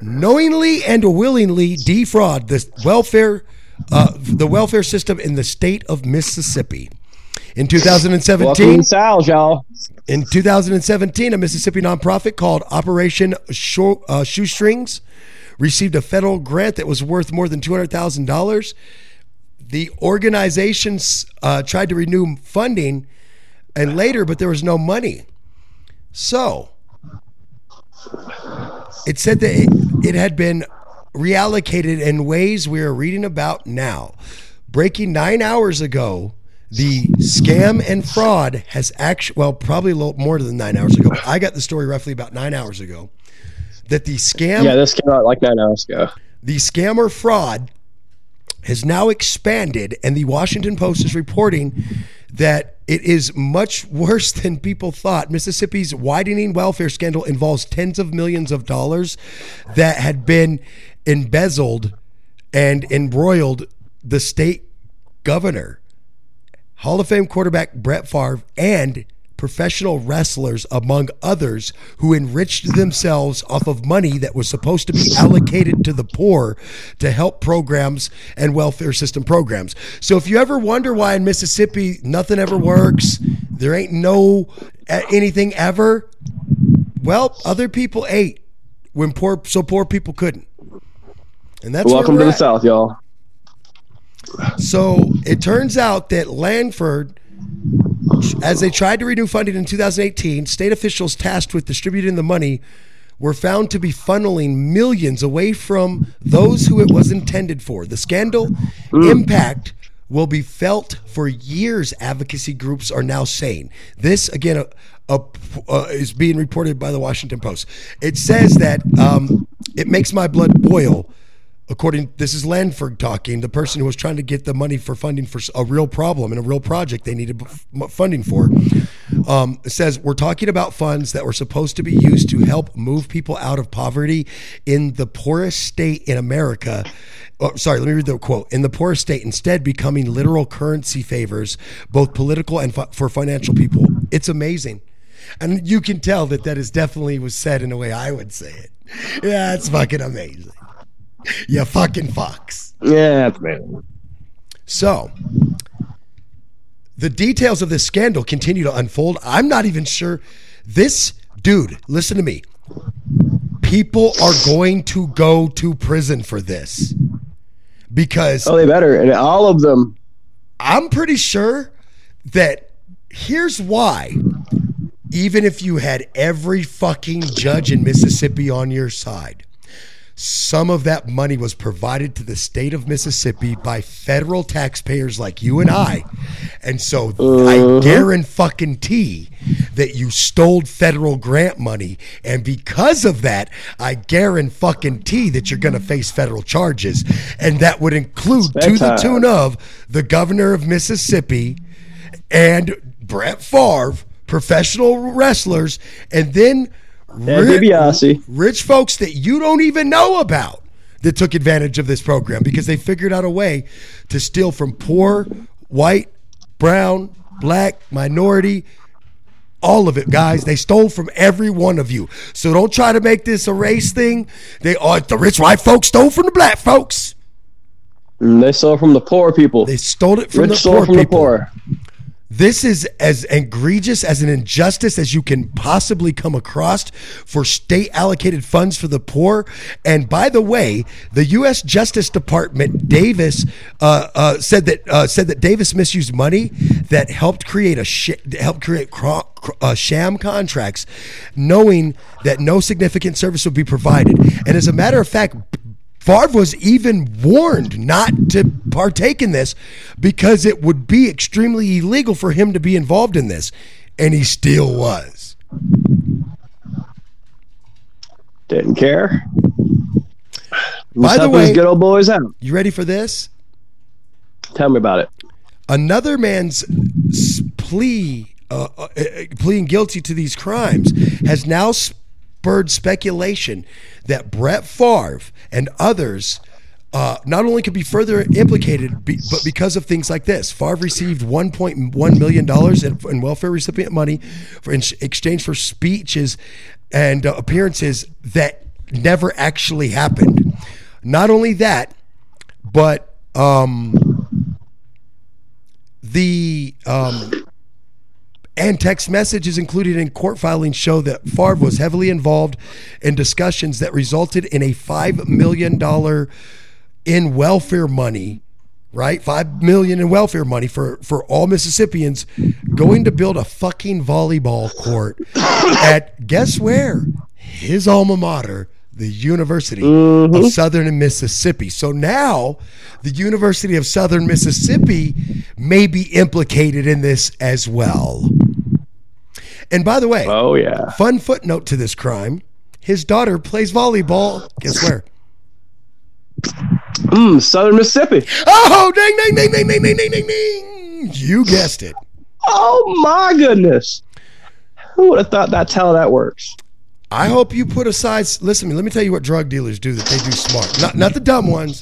knowingly and willingly defraud the welfare uh, the welfare system in the state of Mississippi in 2017 Welcome to South, y'all. in 2017, a Mississippi nonprofit called Operation Shoe, uh, Shoestrings received a federal grant that was worth more than $200,000. The organization uh, tried to renew funding and later, but there was no money. So it said that it, it had been reallocated in ways we are reading about now. Breaking nine hours ago, the scam and fraud has actually, well, probably a little more than nine hours ago. But I got the story roughly about nine hours ago that the scam, Yeah, this came out like nine hours ago. the scammer fraud has now expanded, and the Washington Post is reporting that it is much worse than people thought. Mississippi's widening welfare scandal involves tens of millions of dollars that had been embezzled and embroiled the state governor, Hall of Fame quarterback Brett Favre, and professional wrestlers, among others, who enriched themselves off of money that was supposed to be allocated to the poor to help programs and welfare system programs. So if you ever wonder why in Mississippi nothing ever works, there ain't no anything ever, well, other people ate when poor so poor people couldn't. And that's Welcome to the at. South, y'all. So it turns out that Lanford, as they tried to renew funding in 2018, state officials tasked with distributing the money were found to be funneling millions away from those who it was intended for. The scandal impact will be felt for years, advocacy groups are now saying. This, again, a, a, uh, is being reported by the Washington Post. It says that um, it makes my blood boil according this is Lanford talking, the person who was trying to get the money for funding for a real problem and a real project they needed funding for, um, says we're talking about funds that were supposed to be used to help move people out of poverty in the poorest state in America. Oh, sorry, let me read the quote. In the poorest state, instead becoming literal currency favors, both political and fi- for financial people. It's amazing. And you can tell that that is definitely was said in a way I would say it. Yeah, it's fucking amazing. You fucking fucks. Yeah, that's. So, the details of this scandal continue to unfold. I'm not even sure. This dude, listen to me. People are going to go to prison for this because Oh, they better. And all of them. I'm pretty sure that here's why. Even if you had every fucking judge in Mississippi on your side, some of that money was provided to the state of Mississippi by federal taxpayers like you and I. And so I mm-hmm. guarantee that you stole federal grant money. And because of that, I guarantee that you're going to face federal charges. And that would include to the tune of the governor of Mississippi and Brett Favre, professional wrestlers, and then And ri- DiBiase. rich folks that you don't even know about that took advantage of this program because they figured out a way to steal from poor, white, brown, black, minority, all of it, guys. They stole from every one of you. So don't try to make this a race thing. They are the rich white folks stole from the black folks. They stole from the poor people. They stole it from Rich the stole poor from the poor. This is as egregious as an injustice as you can possibly come across for state allocated funds for the poor. And by the way, the U.S. Justice Department Davis uh, uh, said that uh, said that Davis misused money that helped create a sh- helped create uh, sham contracts, knowing that no significant service would be provided. And as a matter of fact. Favre was even warned not to partake in this because it would be extremely illegal for him to be involved in this. And he still was. Didn't care. By the way- good old boys out. You ready for this? Tell me about it. Another man's plea, uh, uh, uh, pleading guilty to these crimes, has now spurred speculation that Brett Favre and others uh, not only could be further implicated, be, but because of things like this. Favre received $1.1 million in, in welfare recipient money for in exchange for speeches and uh, appearances that never actually happened. Not only that, but um, the um, and text messages included in court filings show that Favre was heavily involved in discussions that resulted in a five million dollar in welfare money, right? 5 million in welfare money for for all Mississippians going to build a fucking volleyball court at guess where? His alma mater, the University of mm-hmm. Southern Mississippi. So now the University of Southern Mississippi may be implicated in this as well. And by the way, Oh yeah. fun footnote to this crime his daughter plays volleyball. Guess where? Mm, Southern Mississippi. Oh, ding, ding, ding, ding, ding, ding, ding, ding, ding. You guessed it. Oh my goodness. Who would have thought that's how that works? I hope you put aside. Listen to me. Let me tell you what drug dealers do that they do smart. Not not the dumb ones,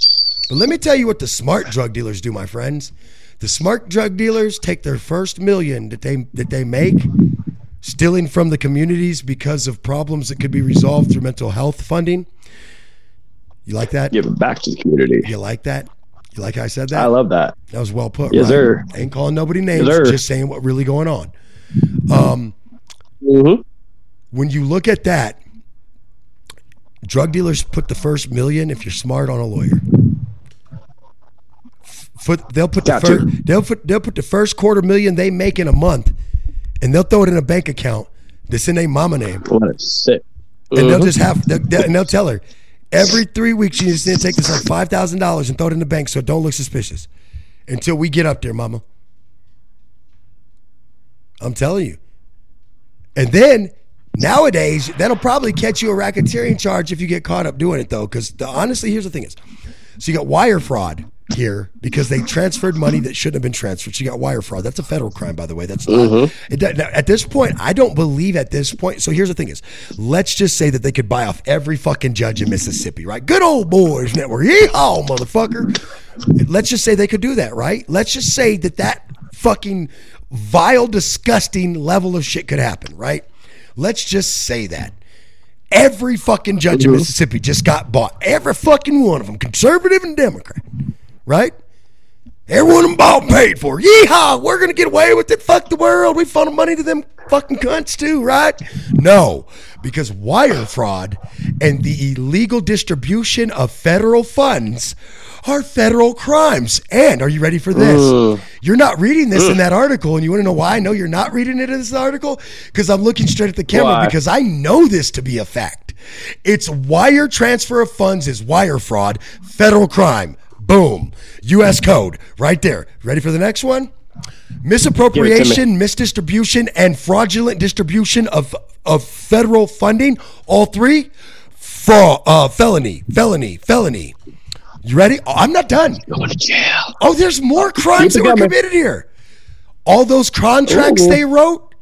but let me tell you what the smart drug dealers do, my friends. The smart drug dealers take their first million that they that they make, stealing from the communities because of problems that could be resolved through mental health funding. You like that? Give it back to the community. You like that? You like how I said that? I love that. That was well put. Yes, right? sir. Ain't calling nobody names. sir. just saying what really going on. Um, hmm when you look at that, drug dealers put the first million if you're smart on a lawyer. Foot, they'll put the first, they'll put they'll put the first quarter million they make in a month, and they'll throw it in a bank account that's in a mama name, What a sick. and they'll uh-huh. just have they'll, they'll- and they'll tell her every three weeks you just need to take this like five thousand dollars and throw it in the bank so don't look suspicious until we get up there, mama. I'm telling you. And then nowadays, that'll probably catch you a racketeering charge if you get caught up doing it, though. Because honestly, here's the thing: is so you got wire fraud here because they transferred money that shouldn't have been transferred. You got wire fraud. That's a federal crime, by the way. That's not. Mm-hmm. It, does- now, at this point, I don't believe at this point. So here's the thing: is let's just say that they could buy off every fucking judge in Mississippi, right? Good old boys network. Yeehaw, motherfucker. Let's just say they could do that, right? Let's just say that that fucking vile, disgusting level of shit could happen, right? Let's just say that. Every fucking judge in mm-hmm. Mississippi just got bought. Every fucking one of them, conservative and Democrat, right? Every one of them bought and paid for. Yeehaw, we're going to get away with it. Fuck the world. We funnel money to them fucking cunts too, right? No, because wire fraud and the illegal distribution of federal funds are federal crimes. And are you ready for this? You're not reading this in that article, and you want to know why I know you're not reading it in this article? Because I'm looking straight at the camera Why? because I know this to be a fact. It's wire transfer of funds is wire fraud, federal crime. Boom. U.S. code right there. Ready for the next one? Misappropriation, misdistribution, and fraudulent distribution of of federal funding. All three, fraud, uh, felony, felony, felony. You ready? Oh, I'm not done. Going to jail. Oh, there's more crimes that were committed here. All those contracts Ooh. they wrote,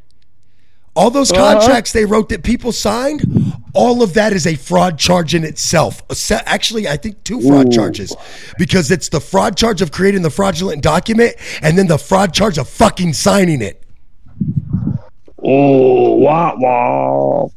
all those Uh-huh. contracts they wrote that people signed, all of that is a fraud charge in itself. Actually, I think two fraud Ooh. charges because it's the fraud charge of creating the fraudulent document and then the fraud charge of fucking signing it. Oh, wah, wah.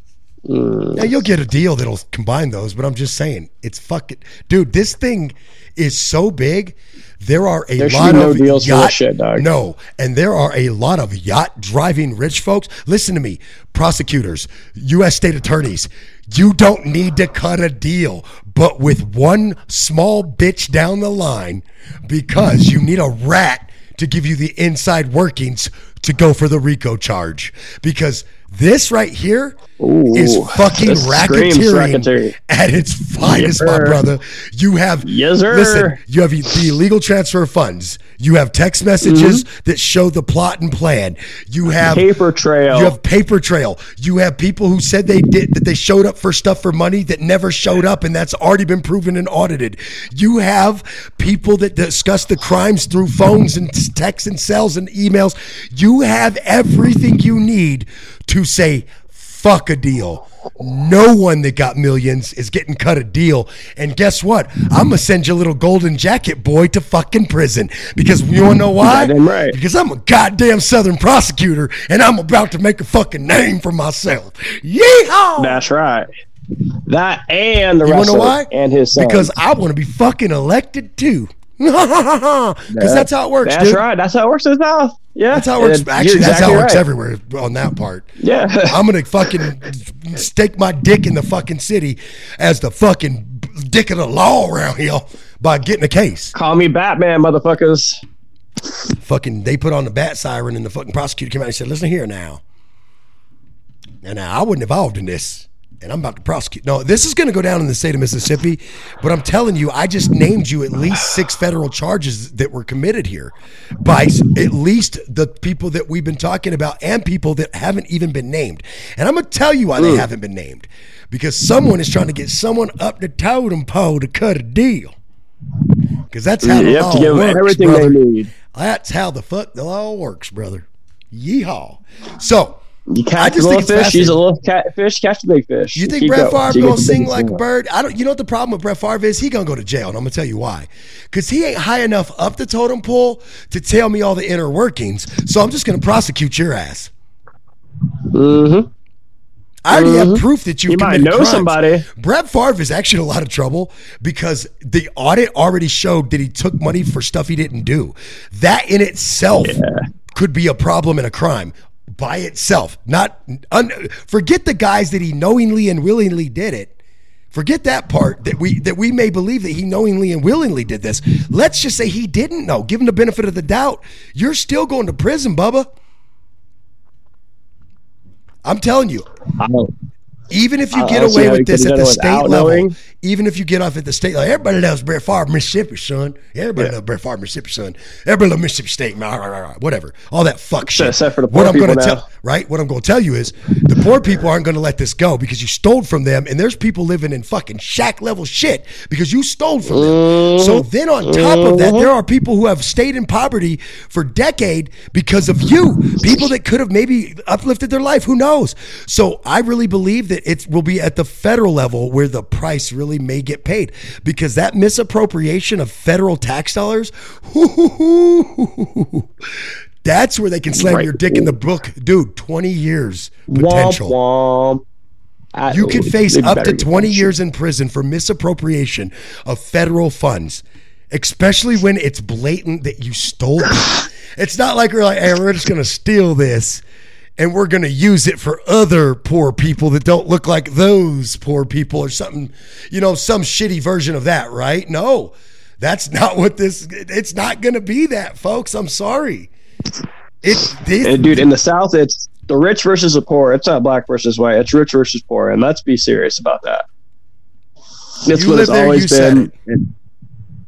Mm. Now you'll get a deal that'll combine those, but I'm just saying it's fucking dude. This thing is so big. There are a There lot no of deals yacht, shit, dog. No, and there are a lot of yacht driving rich folks. Listen to me, prosecutors, U.S. state attorneys. You don't need to cut a deal, but with one small bitch down the line, because you need a rat to give you the inside workings to go for the RICO charge. Because this right here is Ooh, fucking racketeering racketeering. at its finest, my brother. You have Yes, sir. Listen, you have the illegal transfer of funds. You have text messages that show the plot and plan. You have Mm-hmm. Paper trail. You have paper trail. You have people who said they did that they showed up for stuff for money that never showed up, and that's already been proven and audited. You have people that discuss the crimes through phones and texts and cells and emails. You have everything you need to say fuck a deal. No one that got millions is getting cut a deal. And guess what? I'm gonna send your little golden jacket boy to fucking prison because you wanna know why? Right. Because I'm a goddamn Southern prosecutor and I'm about to make a fucking name for myself. Yeehaw! That's right. That and the you wrestler know why? and his son. Because I want to be fucking elected too. Because that's how it works, That's dude. right. That's how it works in the South. Yeah. That's how it works. And Actually, that's how it works right. everywhere on that part. Yeah. I'm gonna fucking stake my dick in the fucking city as the fucking dick of the law around here by getting a case. Call me Batman, motherfuckers. Fucking, they put on the bat siren and the fucking prosecutor came out and said, "Listen here now, and now I wasn't involved in this." And I'm about to prosecute. No, this is going to go down in the state of Mississippi, but I'm telling you, I just named you at least six federal charges that were committed here by at least the people that we've been talking about and people that haven't even been named. And I'm going to tell you why they haven't been named because someone is trying to get someone up the totem pole to cut a deal. Because that's how mm, the You have law to give them works, everything brother. they need. That's how the fuck the law works, brother. Yeehaw. So, You I catch a just think little fish, fascinating. a little cat fish, catch the big fish. you think keep Brett going. Favre You gonna sing like a bird? I don't. You know what the problem with Brett Favre is? He gonna go to jail, and I'm gonna tell you why. Because he ain't high enough up the totem pole to tell me all the inner workings. So I'm just gonna prosecute your ass. Mhm. I already have proof that you've might know crimes. somebody. Brett Favre is actually in a lot of trouble because the audit already showed that he took money for stuff he didn't do. That in itself could be a problem and a crime by itself. Not un, forget the guys that he knowingly and willingly did it. Forget that part that we that we may believe that he knowingly and willingly did this. Let's just say he didn't know. Give him the benefit of the doubt. You're still going to prison, Bubba. I'm telling you, even if you get away with this at the state level, knowing. even if you get off at the state level, everybody loves Brett Favre, Mississippi, son. Everybody loves Brett Favre, Mississippi, son. Everybody loves Mississippi State, man. Rah, rah, rah, Whatever, all that fuck shit. except for the what I'm gonna tell, right? What I'm going to tell you is the poor people aren't going to let this go because you stole from them, and there's people living in fucking shack level shit because you stole from them. So Mm-hmm. then on top of that, there are people who have stayed in poverty for decade because of you. People that could have maybe uplifted their life. Who knows? So I really believe that it will be at the federal level where the price really may get paid because that misappropriation of federal tax dollars. That's where they can slam Right. your dick in the book, dude. Twenty years potential. womp. I- You could face up to 20 that years in prison for misappropriation of federal funds, especially when it's blatant that you stole them. It's not like we're like, hey, we're just going to steal this and we're going to use it for other poor people that don't look like those poor people or something, you know, some shitty version of that, right? No, that's not what this, it's not going to be that, folks. I'm sorry. It, this, And dude, in the South, it's the rich versus the poor. It's not black versus white. It's rich versus poor, and let's be serious about that. That's what it's there, always been.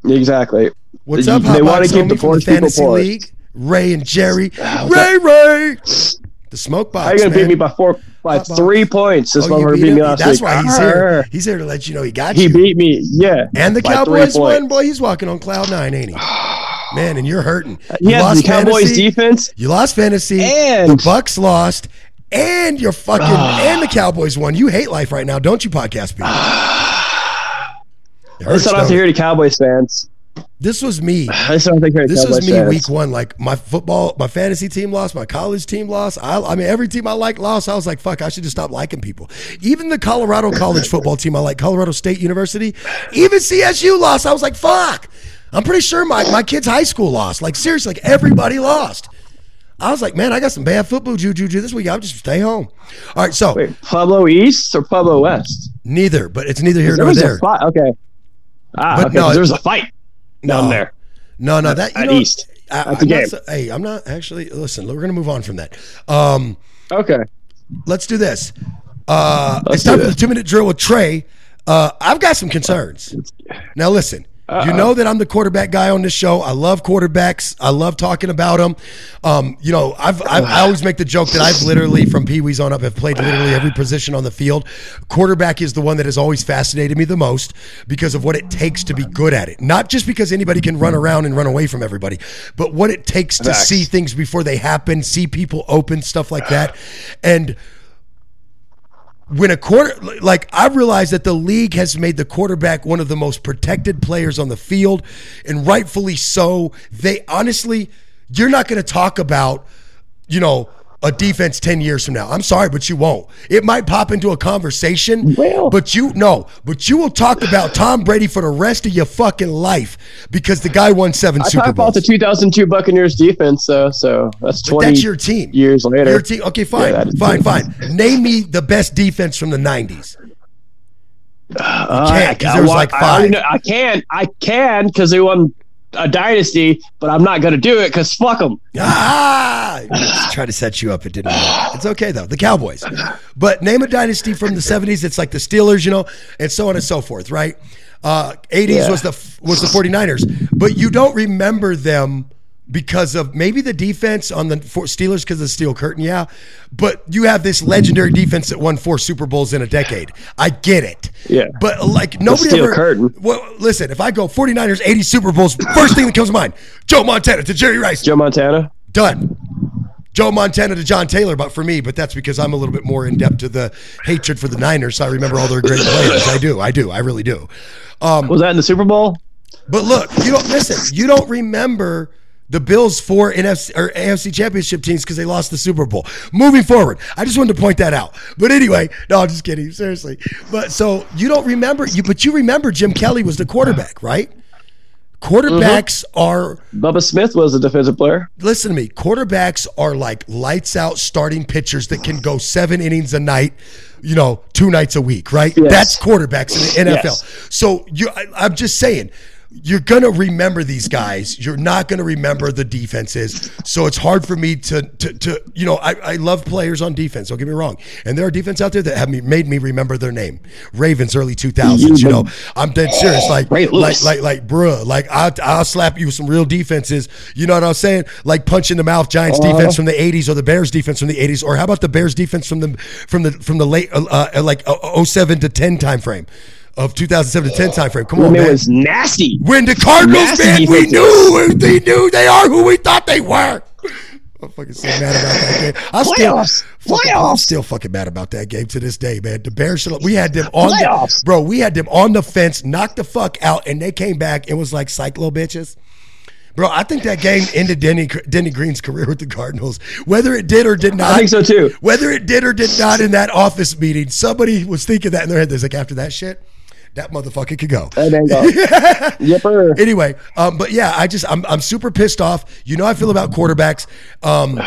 Exactly. What's up, they wanna Box keep the poor the people Fantasy poor. League? Ray and Jerry. Ah, Ray, Ray. The smoke box. How you gonna man. beat me by four by Hot box. three points? This Oh, one you for beat beat me last That's week. why he's here. He's here to let you know he got He you. He beat me. Yeah. and the Cowboys won. Boy, he's walking on cloud nine, ain't he? Man, and you're hurting. You Yeah, the Cowboys fantasy. defense. You lost fantasy. And- the Bucs lost. And you're fucking and the Cowboys won. You hate life right now, don't you, podcast people? It I hurts, don't have to hear the Cowboys fans. This was me. I just don't have to hear the This was me week one. Like my football, my fantasy team lost, my college team lost. I, I mean, every team I like lost. I was like, fuck, I should just stop liking people. Even the Colorado college football team I like, Colorado State University, even CSU lost. I was like, fuck. I'm pretty sure my, my kids' high school lost. Like, seriously, like everybody lost. I was like, man, I got some bad football juju this week. I'll just stay home. All right, so Wait, Pueblo East or Pueblo West? neither, but it's neither here nor there. Okay. Ah, But okay. no, there was a fight down No. there. No, no, that you At know, East. I, That's a I'm not game. so- hey, I'm not actually. Listen, we're gonna move on from that. Um, Okay. let's do this. Uh, Let's it's time for the two minute drill with Trey. Uh, I've got some concerns. Now, listen. You know that I'm the quarterback guy on this show. I love quarterbacks. I love talking about them. Um, you know, I've, I've I always make the joke that I've literally from Pee Wee's on up have played literally every position on the field. Quarterback is the one that has always fascinated me the most because of what it takes to be good at it. Not just because anybody can run around and run away from everybody, but what it takes to Facts. see things before they happen, see people open, stuff like that. And when a quarter like I realize that the league has made the quarterback one of the most protected players on the field and rightfully so. They honestly you're not going to talk about you know a defense 10 years from now. I'm sorry but you won't. It might pop into a conversation Well- but you no, but you will talk about Tom Brady for the rest of your fucking life because the guy won 7 I Super talked about the 2002 Buccaneers defense, though, so that's But 20 that's your team. years later. Your team. Okay, fine. Yeah, fine, fine. Name me the best defense from the 90s. Uh, can't, I- I there was like I, five. know- I can, I can, because they won a dynasty, but I'm not going to do it because fuck them. Ah, try to set you up. It didn't work. It's okay though. The Cowboys, but name a dynasty from the '70s. It's like the Steelers, you know, and so on and so forth, right? Uh, '80s Yeah. was the was the 49ers, but you don't remember them because of maybe the defense on the Steelers because of the steel curtain, yeah. But you have this legendary defense that won four Super Bowls in a decade. I get it, Yeah. But like nobody steel ever. curtain. Well, listen, if I go 49ers 80 Super Bowls, first thing that comes to mind: Joe Montana to Jerry Rice. Joe Montana. Done. Joe Montana to John Taylor, but for me, but that's because I'm a little bit more in depth to the hatred for the Niners. So I remember all their great players. I do, I do, I really do. Um, Was that in the Super Bowl? but look, you don't listen. You don't remember the Bills' four NFC or AFC Championship teams because they lost the Super Bowl. Moving forward, I just wanted to point that out. But anyway, no, I'm just kidding. Seriously, but so you don't remember you, but you remember Jim Kelly was the quarterback, right? Quarterbacks mm-hmm. are Bubba Smith was a defensive player. listen to me. Quarterbacks are like lights out starting pitchers that can go seven innings a night, you know, two nights a week, right? Yes. That's quarterbacks in the NFL. Yes. So you, I, I'm just saying, you're gonna remember these guys. You're not gonna remember the defenses. So it's hard for me to, to, to you know, I, I love players on defense. Don't get me wrong. And there are defense out there that have made me remember their name. Ravens, early 2000s. You know, I'm dead serious. Like, Ray like, like, like, bruh, like I'll, I'll slap you with some real defenses. You know what I'm saying? Like punch in the mouth Giants Uh-huh. defense from the 80s or the Bears defense from the 80s, or how about the Bears defense from the from the from the late uh, uh, like uh, 07 to 10 time frame of 2007 to 10 time frame. Come I on, mean, it man. was nasty. when the Cardinals, nasty man, we knew they knew they are who we thought they were. I'm fucking so mad about that game. I'm Playoffs. still, fucking- I'm Playoffs. still fucking mad about that game to this day, man. The Bears should. We had them on the Playoffs. bro. We had them on the fence, knocked the fuck out, and they came back and was like cyclo bitches. Bro, I think that game ended Denny Denny Green's career with the Cardinals. Whether it did or did not, I think so too. Whether it did or did not in that office meeting, somebody was thinking that in their head. They're like, after that shit, that motherfucker could go. That ain't go. Yipper. Anyway, um, but yeah, I just I'm I'm super pissed off. You know I feel about quarterbacks. Um,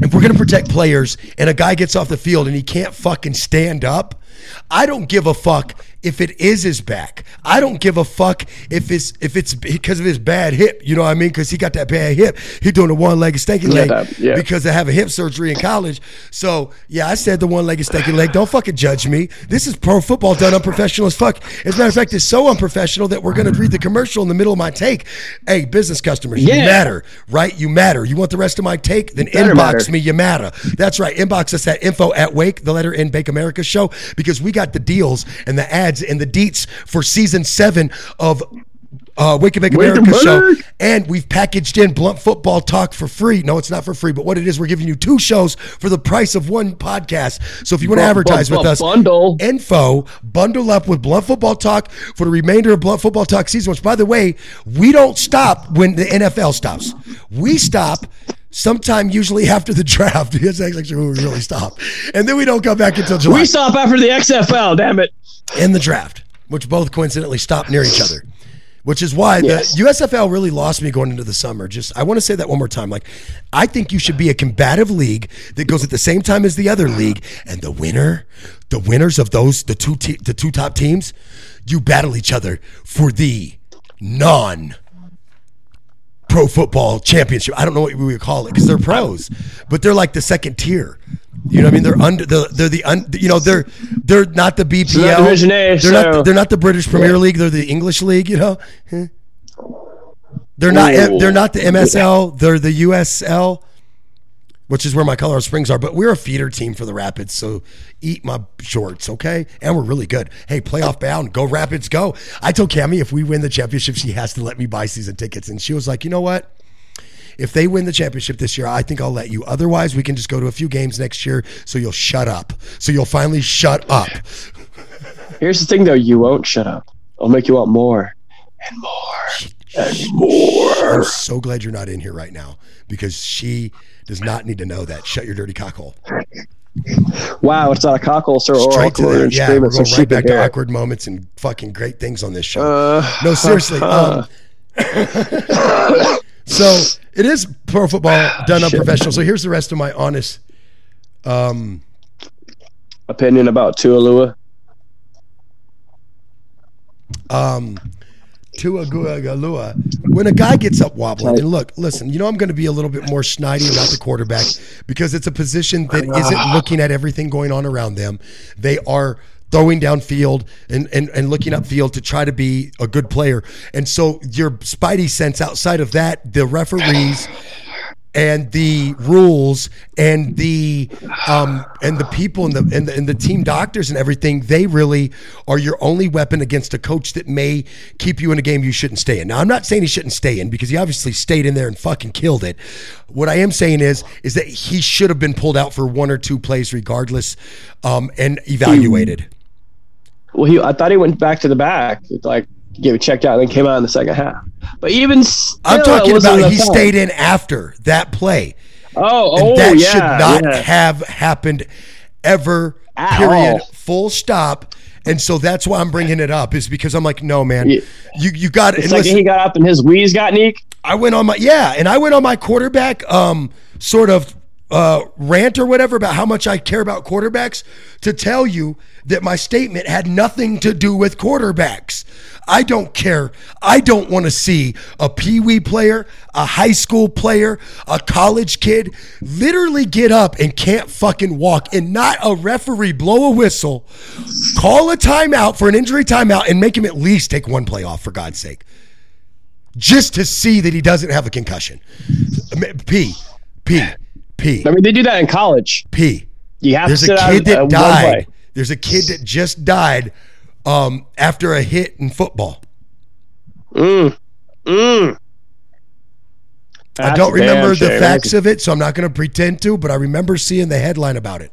if we're gonna protect players and a guy gets off the field and he can't fucking stand up, I don't give a fuck if it is his back. I don't give a fuck if it's if it's because of his bad hip. You know what I mean? Because he got that bad hip. He doing a one legged stanky leg that- yeah. because I have a hip surgery in college. So yeah, I said the one legged stanky leg. Don't fucking judge me. This is pro football done unprofessional as fuck. As a matter of fact, it's so unprofessional that we're gonna read the commercial in the middle of my take. Hey, business customers, you matter, right? You matter. You want the rest of my take? Then inbox matter. me. You matter. That's right. Inbox us at info at Wake, the letter in Bake America show, because we got the deals and the ads and the deets for season seven of uh, Wake and Wake America show. Bake. And we've packaged in Blunt Football Talk for free. No, it's not for free, but what it is, we're giving you two shows for the price of one podcast. So if you want to advertise with us, bundle. info, bundle up with Blunt Football Talk for the remainder of Blunt Football Talk season, which, by the way, we don't stop when the NFL stops. We stop sometime usually after the draft. That's actually when we really stop. And then we don't come back until July We stop after the XFL. Damn it. and the draft, which both coincidentally stop near each other. Which is why Yes. the USFL really lost me going into the summer. Just I want to say that one more time. Like, I think you should be a combative league that goes at the same time as the other league, and the winner, the winners of those the two te- the two top teams, you battle each other for the non pro football championship. I don't know what we would call it because they're pros, but they're like the second tier. You know what I mean? They're under the they're the un, you know they're they're not the BPL. not Division A, they're not they're not the British Premier League. They're the English league. You know, they're not Ooh. they're not the MSL. They're the USL, which is where my Colorado Springs are. But we're a feeder team for the Rapids, so eat my shorts, okay? And we're really good. Hey, playoff bound, go Rapids, go! I told Cami if we win the championship, she has to let me buy season tickets, and she was like, you know what? If they win the championship this year, I think I'll let you. Otherwise, we can just go to a few games next year. So you'll shut up. So you'll finally shut up. Here's the thing, though. You won't shut up. I'll make you want more and more and more. I'm so glad you're not in here right now because she does not need to know that. Shut your dirty cockhole. Wow, it's not a cockle, sir. Or Straight to awkward the and yeah. We're going right back to awkward moments and fucking great things on this show. Uh, no, seriously. Um, so it is pro football done unprofessional. So here's the rest of my honest. Um, Opinion about Tualua. um, Tua Tagovailoa. When a guy gets up wobbling, and look, listen, you know I'm going to be a little bit more snidey about the quarterback because it's a position that isn't looking at everything going on around them. They are throwing downfield and, and, and looking upfield to try to be a good player. And so your spidey sense outside of that, the referees and the rules and the um and the people and the, and the and the team doctors and everything they really are your only weapon against a coach that may keep you in a game you shouldn't stay in. Now I'm not saying he shouldn't stay in because he obviously stayed in there and fucking killed it. What I am saying is is that he should have been pulled out for one or two plays regardless um and evaluated. Well, he I thought he went back to the back, like get it checked out, and then came out in the second half. But even still, I'm talking about he stayed in after that play. Oh, And oh, that yeah, should not yeah. have happened ever. At period. all. Full stop. And so that's why I'm bringing it up is because I'm like, no, man, Yeah. you you got it. It's like listen, he got up and his wheeze got neek. I went on my yeah, and I went on my quarterback um sort of uh rant or whatever about how much I care about quarterbacks to tell you that my statement had nothing to do with quarterbacks. I don't care. I don't want to see a pee-wee player, a high school player, a college kid literally get up and can't fucking walk and not a referee blow a whistle, call a timeout for an injury timeout and make him at least take one play off for God's sake just to see that he doesn't have a concussion. P, P, P, I mean, they do that in college. P. You have There's to a kid out, that died. There's a kid that just died um, after a hit in football. Mm. Mm. I don't remember the shame. facts of it, so I'm not going to pretend to, but I remember seeing the headline about it.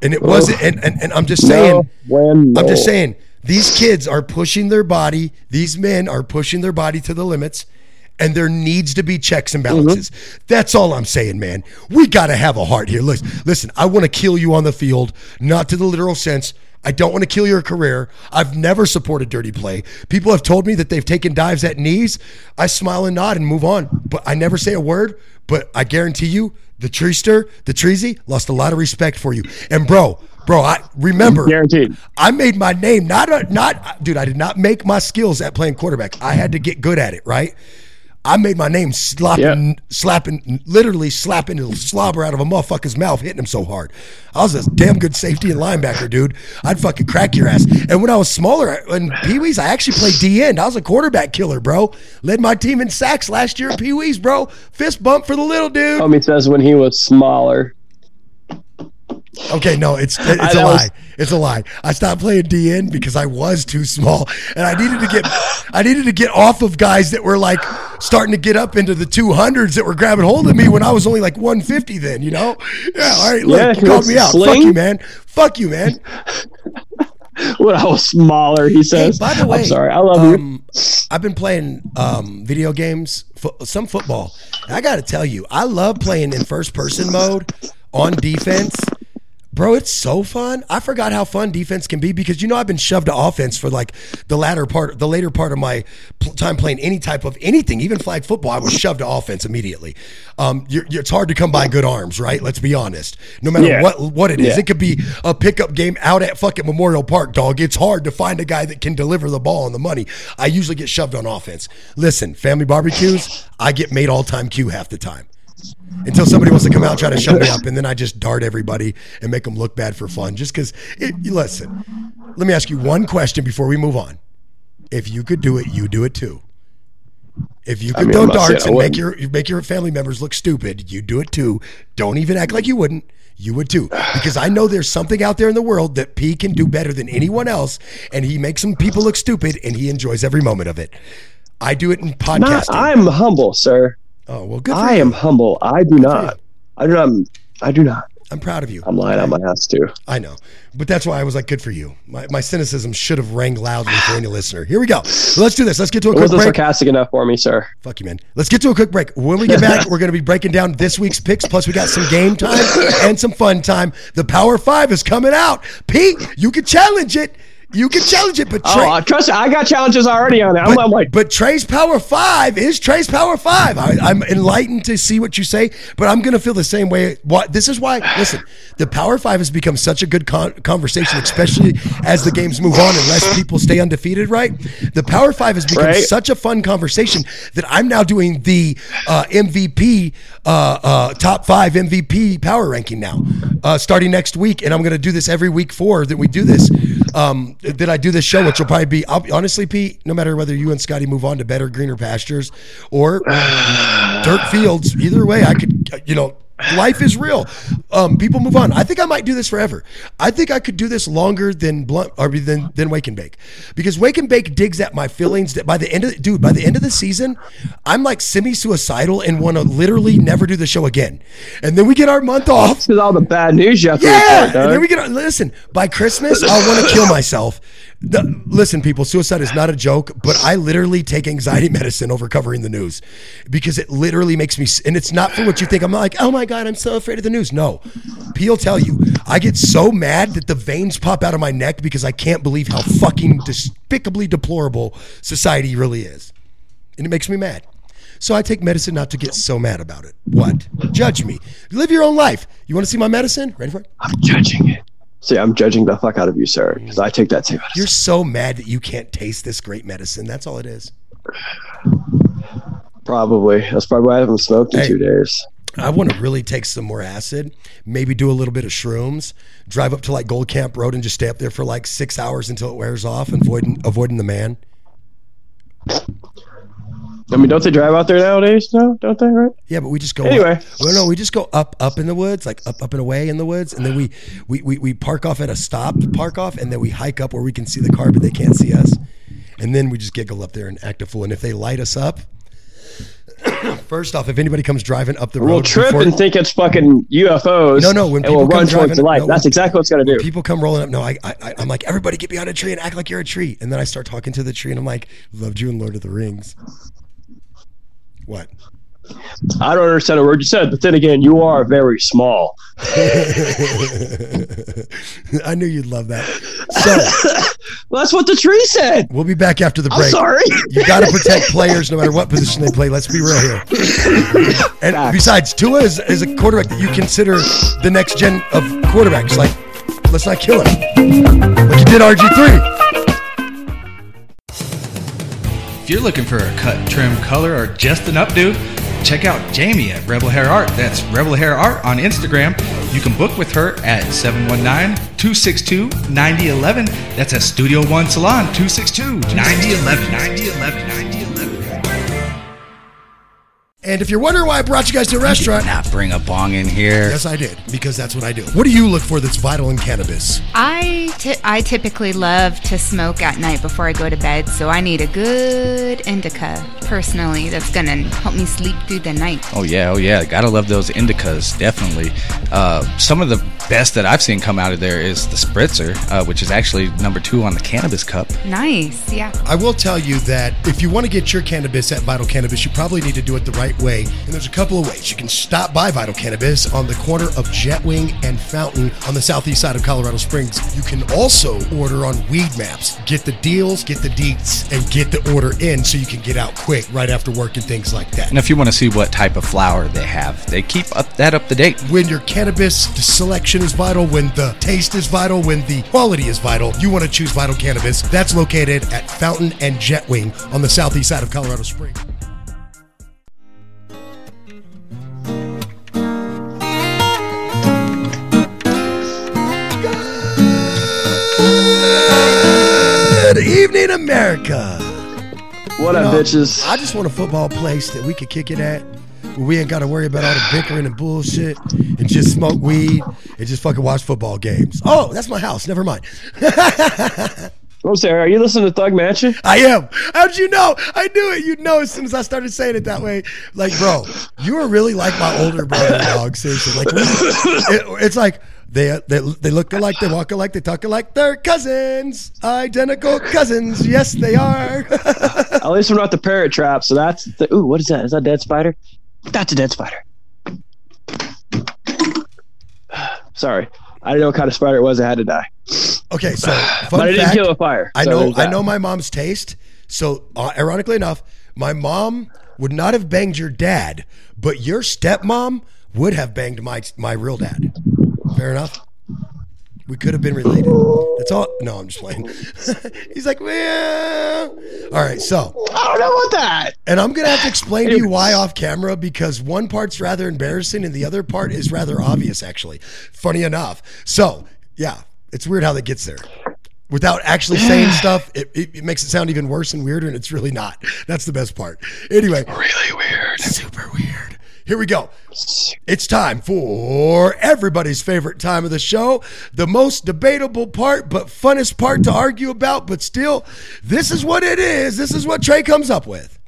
And it wasn't, and, and, and I'm just saying, No, I'm just saying, these kids are pushing their body, these men are pushing their body to the limits, and there needs to be checks and mm-hmm. balances. That's all I'm saying, man. We got to have a heart here. Listen, listen, I want to kill you on the field, not to the literal sense. I don't want to kill your career. I've never supported dirty play. People have told me that they've taken dives at knees. I smile and nod and move on, but I never say a word. But I guarantee you, the treester, the treasy, lost a lot of respect for you. And bro, Bro, I remember Guaranteed. I made my name not a, not dude, I did not make my skills at playing quarterback. I had to get good at it, right? I made my name slapping, Yeah. slapping, literally slapping the slobber out of a motherfucker's mouth, hitting him so hard. I was a damn good safety and linebacker, dude. I'd fucking crack your ass. And when I was smaller in Pee Wees, I actually played D end. I was a quarterback killer, bro. Led my team in sacks last year at Pee Wees, bro. Fist bump for the little dude. Homie says when he was smaller. Okay, no, it's it's I- a lie. was- It's a lie. I stopped playing D end because I was too small, and I needed to get I needed to get off of guys that were like starting to get up into the two hundreds that were grabbing hold of me when I was only like one fifty. Then you know, yeah. All right, look, Yeah, you called me out. Fuck you, man. Fuck you, man. When I was smaller, he Hey, says. by the way, I'm sorry. I love you. um, I've been playing um, video games, fo- some football. And I got to tell you, I love playing in first person mode on defense. Bro, it's so fun. I forgot how fun defense can be because you know I've been shoved to offense for like the latter part, the later part of my time playing any type of anything, even flag football. I was shoved to offense immediately. Um, you're, you're- it's hard to come by good arms, right? Let's be honest. No matter Yeah. what what it is, Yeah. it could be a pickup game out at fucking Memorial Park, dog. It's hard to find a guy that can deliver the ball and the money. I usually get shoved on offense. Listen, family barbecues, I get made all time Q half the time until somebody wants to come out and try to shut me up, and then I just dart everybody and make them look bad for fun. Just because, listen, let me ask you one question before we move on. If you could do it, you do it too. If you could mean, throw darts and make your make your family members look stupid, you do it too. Don't even act like you wouldn't. You would too, because I know there's something out there in the world that P can do better than anyone else, and he makes some people look stupid, and he enjoys every moment of it. I do it in Not, podcasting. I'm humble, sir. Oh well, good. For I you. am humble. I do not. I do not. I do not. I'm proud of you. I'm lying on my ass too. I know, but that's why I was like, good for you. My, my cynicism should have rang loudly for any listener. Here we go. Let's do this. Let's get to a It quick break. sarcastic enough for me, sir. Fuck you, man. Let's get to a quick break. When we get back, we're going to be breaking down this week's picks. Plus, we got some game time and some fun time. The Power Five is coming out. Pete, you can challenge it. You can challenge it, but Oh, Trey, uh, trust me, I got challenges already on it. I'm, but, I'm like, but Trey's Power Five is Trey's Power Five. I, I'm enlightened to see what you say, but I'm going to feel the same way. What this is why? Listen, the Power Five has become such a good con- conversation, especially as the games move on and less people stay undefeated. Right? The Power Five has become Right. such a fun conversation that I'm now doing the uh, MVP uh, uh, top five MVP power ranking now, uh, starting next week, and I'm going to do this every week four that we do this. Um, that I do this show, which will probably be I'll, honestly, Pete. No matter whether you and Scotty move on to better, greener pastures or dirt fields, either way, I could, you know. Life is real. Um, people move on. I think I might do this forever. I think I could do this longer than blunt or than than wake and bake, because wake and bake digs at my feelings. That by the end of dude, by the end of the season, I'm like semi-suicidal and want to literally never do the show again. And then we get our month off. because all the bad news you have to Yeah, report, and then we get listen. By Christmas, I want to kill myself. Listen, people, suicide is not a joke, but I literally take anxiety medicine over covering the news because it literally makes me. And it's not for what you think. I'm like, oh my god, I'm so afraid of the news. No, P will tell you, I get so mad that the veins pop out of my neck because I can't believe how fucking despicably deplorable society really is, and it makes me mad. So I take medicine not to get so mad about it. What? Judge me. Live your own life. You want to see my medicine? Ready for it? I'm judging it. See, I'm judging the fuck out of you, sir, because I take that too. You're so mad that you can't taste this great medicine. That's all it is. Probably. That's probably why I haven't smoked in Hey. two days. I want to really take some more acid, maybe do a little bit of shrooms, drive up to like Gold Camp Road and just stay up there for like six hours until it wears off, and avoiding avoiding the man. I mean, don't they drive out there nowadays? No, don't they? Right? Yeah, but we just go Anyway. Well, no, we just go up up in the woods, like up up and away in the woods, and then we we, we we park off at a stop park off, and then we hike up where we can see the car, but they can't see us, and then we just giggle up there and act a fool. And if they light us up, first off, if anybody comes driving up the road, We'll trip before- and think it's fucking UFOs. No, no, when and we'll people come run driving- towards the light. no, That's when- exactly what's gonna do. people come rolling up. No, I, I, I'm like, everybody get behind a tree and act like you're a tree. And then I start talking to the tree, and I'm like, loved you in Lord of the Rings. What? I don't understand a word you said, but then again, you are very small. I knew you'd love that. So Well, that's what the tree said. we'll be back after the I'm break. sorry. You got to protect players no matter what position they play. Let's be real here. And Facts. besides, Tua is, is a quarterback that you consider the next gen of quarterbacks. Like Let's not kill him. Like you did RG3. You're looking for a cut, trim, color, or just an updo, check out Jamie at Rebel Hair Art. That's Rebel Hair Art on Instagram. You can book with her at 719-262-9011. That's at Studio One Salon, 262-9011. 9011. 9011. And if you're wondering why I brought you guys to a restaurant, Not bring a bong in here. yes, I did because that's what I do. What do you look for that's vital in cannabis? I I typically love to smoke at night before I go to bed, so I need a good indica personally that's gonna help me sleep through the night. Oh yeah, oh yeah. Gotta love those indicas, definitely. Uh, some of the best that I've seen come out of there is the spritzer, uh, which is actually number two on the cannabis cup. Nice, yeah. I will tell you that if you want to get your cannabis at Vital Cannabis, you probably need to do it the right way. And there's a couple of ways. You can stop by Vital Cannabis on the corner of Jetwing and Fountain on the southeast side of Colorado Springs. You can also order on Weedmaps. Get the deals, get the deets, and get the order in so you can get out quick right after work and things like that. And if you want to see what type of flower they have, they keep up that up to date. when your cannabis selection is vital, when the taste is vital, when the quality is vital, you want to choose Vital Cannabis. That's located at Fountain and Jetwing on the southeast side of Colorado Springs. Good evening, America. What You up, know, bitches? I just want a football place that we could kick it at. Where we ain't got to worry about all the bickering and bullshit and just smoke weed and just fucking watch football games. Oh, that's my house. Never mind. I'm sorry. Are you listening to Thug Mansion? I am. How'd you know? I knew it. You'd know as soon as I started saying it that way. Like, bro, you are really like my older brother, dog. Seriously. Like, it- it's like they, they they look alike, they walk alike, they talk alike. They're cousins, identical cousins. Yes, they are. At least we're not the Parent Trap. So that's the. Ooh, what is that? Is that a dead spider? That's a dead spider. Sorry, I didn't know what kind of spider it was. It had to die, okay, so fun but I didn't fact, kill a fire. I so know I know my mom's taste. So uh, ironically enough, my mom would not have banged your dad, but your stepmom would have banged my my real dad. Fair enough. We could have been related. That's all. No, I'm just playing. He's like, well, all right. So, I don't know about that. and I'm gonna have to explain to you why off camera because one part's rather embarrassing and the other part is rather obvious. Actually, funny enough. So, yeah, it's weird how that gets there. Without actually saying stuff, it, it, it makes it sound even worse and weirder, and it's really not. That's the best part. Anyway, Really weird. Here we go. It's time for everybody's favorite time of the show, the most debatable part, but funnest part to argue about. But still, this is what it is. This is what Trey comes up with.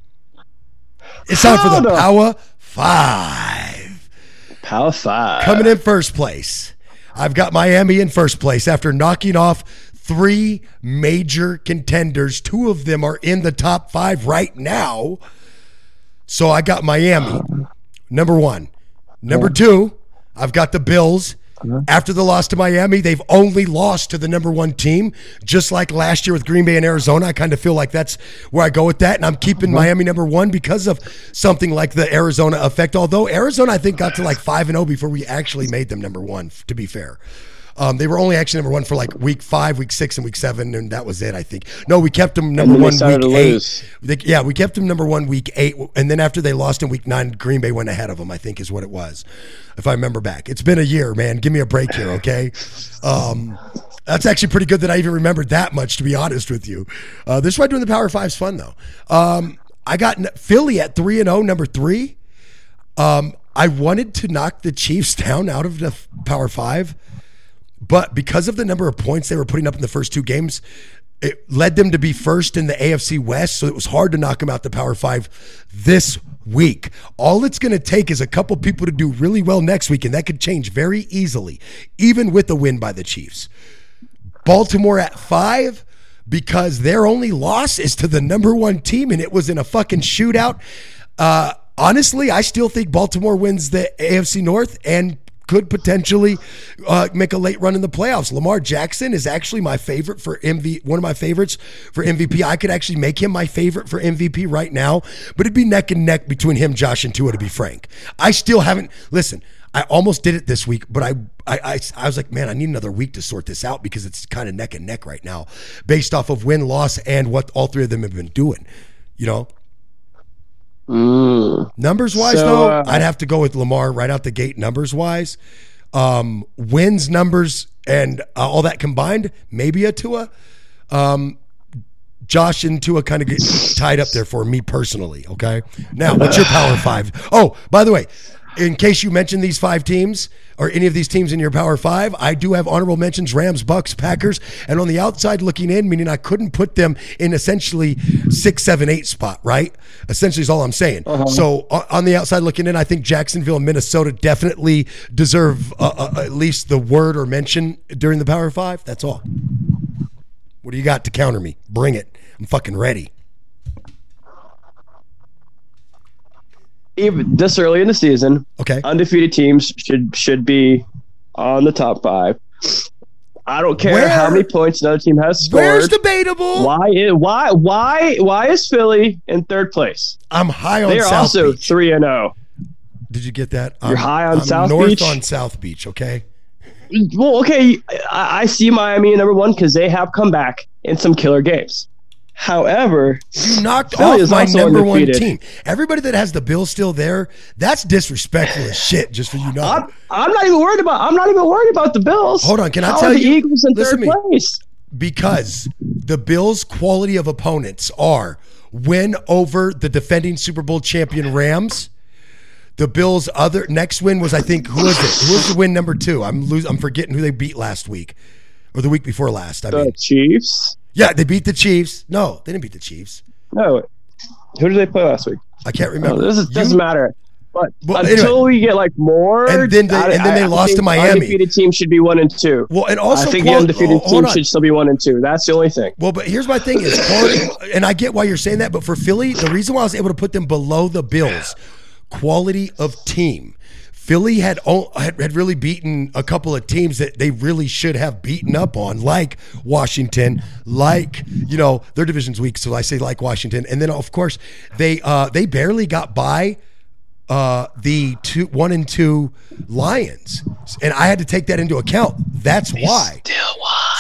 It's time for the Power Five. Power five. Coming in first place, I've got Miami in first place after knocking off three major contenders. Two of them are in the top five right now. So I got Miami, number one. Number two, I've got the Bills. After the loss to Miami, they've only lost to the number one team, just like last year with Green Bay and Arizona. I kind of feel like that's where I go with that. And I'm keeping Miami number one because of something like the Arizona effect. Although Arizona, I think, got to like 5 and 0 before we actually made them number one, to be fair. Um, they were only actually number one for like week five, week six, and week seven, and that was it. I think. No, we kept them number one week eight. They, yeah, we kept them number one week eight, and then after they lost in week nine, Green Bay went ahead of them. I think is what it was, if I remember back. It's been a year, man. Give me a break here, okay? Um, that's actually pretty good that I even remembered that much, to be honest with you. Uh, this is why doing the Power Five's fun, though. Um, I got Philly at three and zero, number three. Um, I wanted to knock the Chiefs down out of the Power Five, but because of the number of points they were putting up in the first two games, it led them to be first in the AFC West. So it was hard to knock them out the Power Five this week. All it's going to take is a couple people to do really well next week, and that could change very easily, even with a win by the Chiefs. Baltimore at five because their only loss is to the number one team, and it was in a fucking shootout. Uh, honestly, I still think Baltimore wins the AFC North and could potentially uh, make a late run in the playoffs. Lamar Jackson is actually my favorite for MV, one of my favorites for MVP. I could actually make him my favorite for MVP right now, but it'd be neck and neck between him, Josh, and Tua. To be frank, I still haven't. Listen, I almost did it this week, but I, I, I, I was like, man, I need another week to sort this out because it's kind of neck and neck right now, based off of win loss and what all three of them have been doing. You know, Mm. numbers wise So, though, uh, I'd have to go with Lamar right out the gate. Numbers wise, um, wins numbers and uh, all that combined, maybe a Tua. Um, Josh and Tua kind of get tied up there for me personally. Okay, now what's your power five? Oh, by the way, in case you mentioned these five teams or any of these teams in your power five, I do have honorable mentions: Rams, Bucs, Packers, and on the outside looking in, meaning I couldn't put them in essentially six, seven, eight spot. Right, essentially is all I'm saying. So on the outside looking in, I think Jacksonville and Minnesota definitely deserve uh, uh, at least the word or mention during the power five. That's all. What do you got to counter me? Bring it. I'm fucking ready. Even this early in the season, Okay. undefeated teams should should be on the top five. I don't care Where- how many points another team has scored. Where's debatable? why? i- Why? Why? Why is Philly in third place? I'm high on They are South also Beach. three and oh. zero. Did you get that? You're I'm- high on I'm South north Beach? on South Beach. Okay. Well, okay, I, I see Miami number one because they have come back in some killer games. However, You knocked Philly off my number one team. Everybody that has the bill still there, that's disrespectful as shit. Just for you know. I'm, I'm not even worried about. I'm not even worried about the Bills. Hold on, can I tell the you- Eagles in third place? because the Bills' quality of opponents are win over the defending Super Bowl champion Rams. The Bills' other next win was I think who was it? Who was the win number two? I'm losing. I'm forgetting who they beat last week or the week before last. I mean, The Chiefs. Yeah, they beat the Chiefs. No, they didn't beat the Chiefs. No, who did they play last week? I can't remember. Oh, this is, doesn't matter. But Well, until anyway. we get like more, And then they- I- and then they I- I lost to think Miami. Undefeated team should be one and two. Well, and also I think the undefeated oh, team on. should still be one and two. That's the only thing. Well, but here's my thing is quality, and I get why you're saying that, but for Philly, the reason why I was able to put them below the Bills, quality of team. Philly had had, had really beaten a couple of teams that they really should have beaten up on, like Washington, like you know their division's weak, so I say like Washington, and then of course they uh, they barely got by uh, the two one and two Lions, and I had to take that into account. That's why.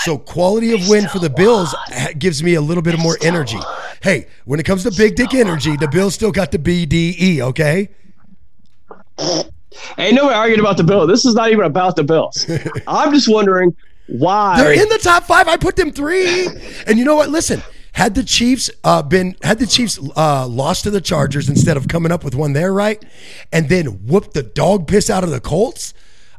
So quality of win for the Bills gives me a little bit of more energy. Hey, when it comes to big dick energy, the Bills still got the BDE. Okay. Ain't nobody arguing about the Bills. This is not even about the Bills. I'm just wondering why. They're in the top five. I put them three. And you know what? Listen, had the Chiefs uh, been had the Chiefs uh, lost to the Chargers instead of coming up with one there, right, and then whooped the dog piss out of the Colts,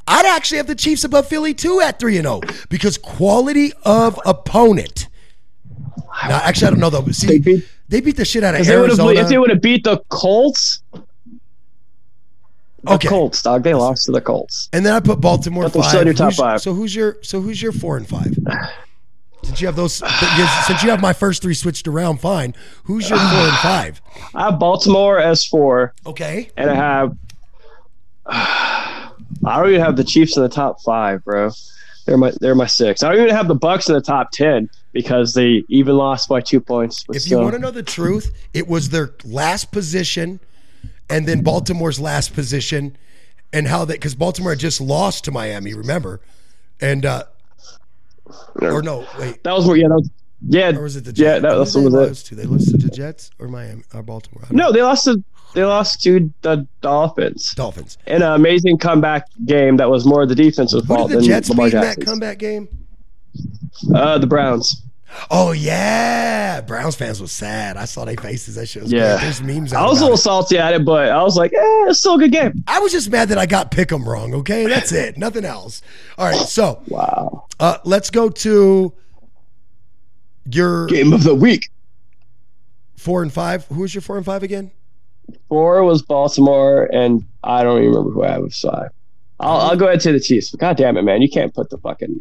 I'd actually have the Chiefs above Philly too at three and zero because quality of opponent. Now, actually, I don't know though. See, They beat- they beat the shit out of if they would have Arizona. if they would have beat the Colts. The Okay. Colts, dog. They lost to the Colts. And then I put Baltimore But five. still in your top Who's- five. So who's your so who's your four and five? Since you have those, since you have my first three switched around, fine. Who's your four and five? I have Baltimore as four, Okay, and I have. I don't even have the Chiefs in the top five, bro. They're my they're my six. I don't even have the Bucs in the top ten because they even lost by two points. If you want to know the truth, it was their last position, and then Baltimore's last position, and how that because Baltimore had just lost to Miami, remember? And uh or no, wait, that was more. Yeah, that was, yeah, or was it the Jets? yeah. That, that's what they was it. to? They lost to the Jets or Miami or Baltimore? Know. No, they lost to they lost to the Dolphins Dolphins. in an amazing comeback game that was more of the defensive Who fault did the than Jets Lamar beat that comeback game? Uh, the Browns. Oh yeah, Browns fans was sad. I saw their faces. That shit was Yeah. There's memes. Out I was a little it. salty at it, but I was like, eh, it's still a good game. I was just mad that I got Pick'em wrong. Okay, that's it. Nothing else. All right, so Wow. uh, let's go to your Game of the week. four and five. Who was your four and five again? Four was Baltimore, and I don't even remember who I was five. I'll, I'll go ahead to the Chiefs. God damn it, man. You can't put the fucking.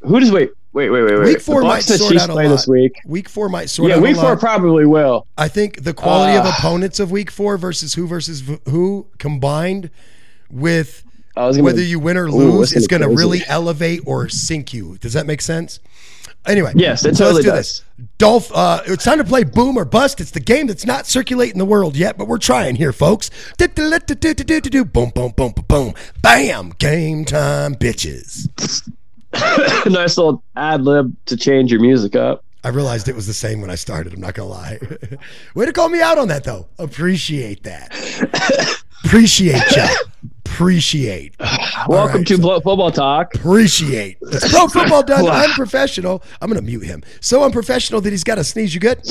Who does wait? Wait, wait, wait, wait. Week four might Bucs and the sort out a play this lot. week. Week four might sort Yeah, out week a four lot. probably will. I think the quality of Uh, opponents of week four versus who versus who combined with gonna, whether you win or lose that's is going to really elevate or sink you. Does that make sense? Anyway, Yes, it so let's do does. this. Dolph, uh, it's time to play Boom or Bust. It's the game that's not circulating the world yet, but we're trying here, folks. Boom, boom, boom, boom, boom. Bam! Game time, bitches. nice little ad lib to change your music up. I realized it was the same when I started. I'm not gonna lie. Way to call me out on that, though. Appreciate that. Appreciate ya. Appreciate. Welcome right, to so- Football Talk. Appreciate. Pro football done Wow. unprofessional. I'm gonna mute him. So unprofessional that he's got to sneeze. You good?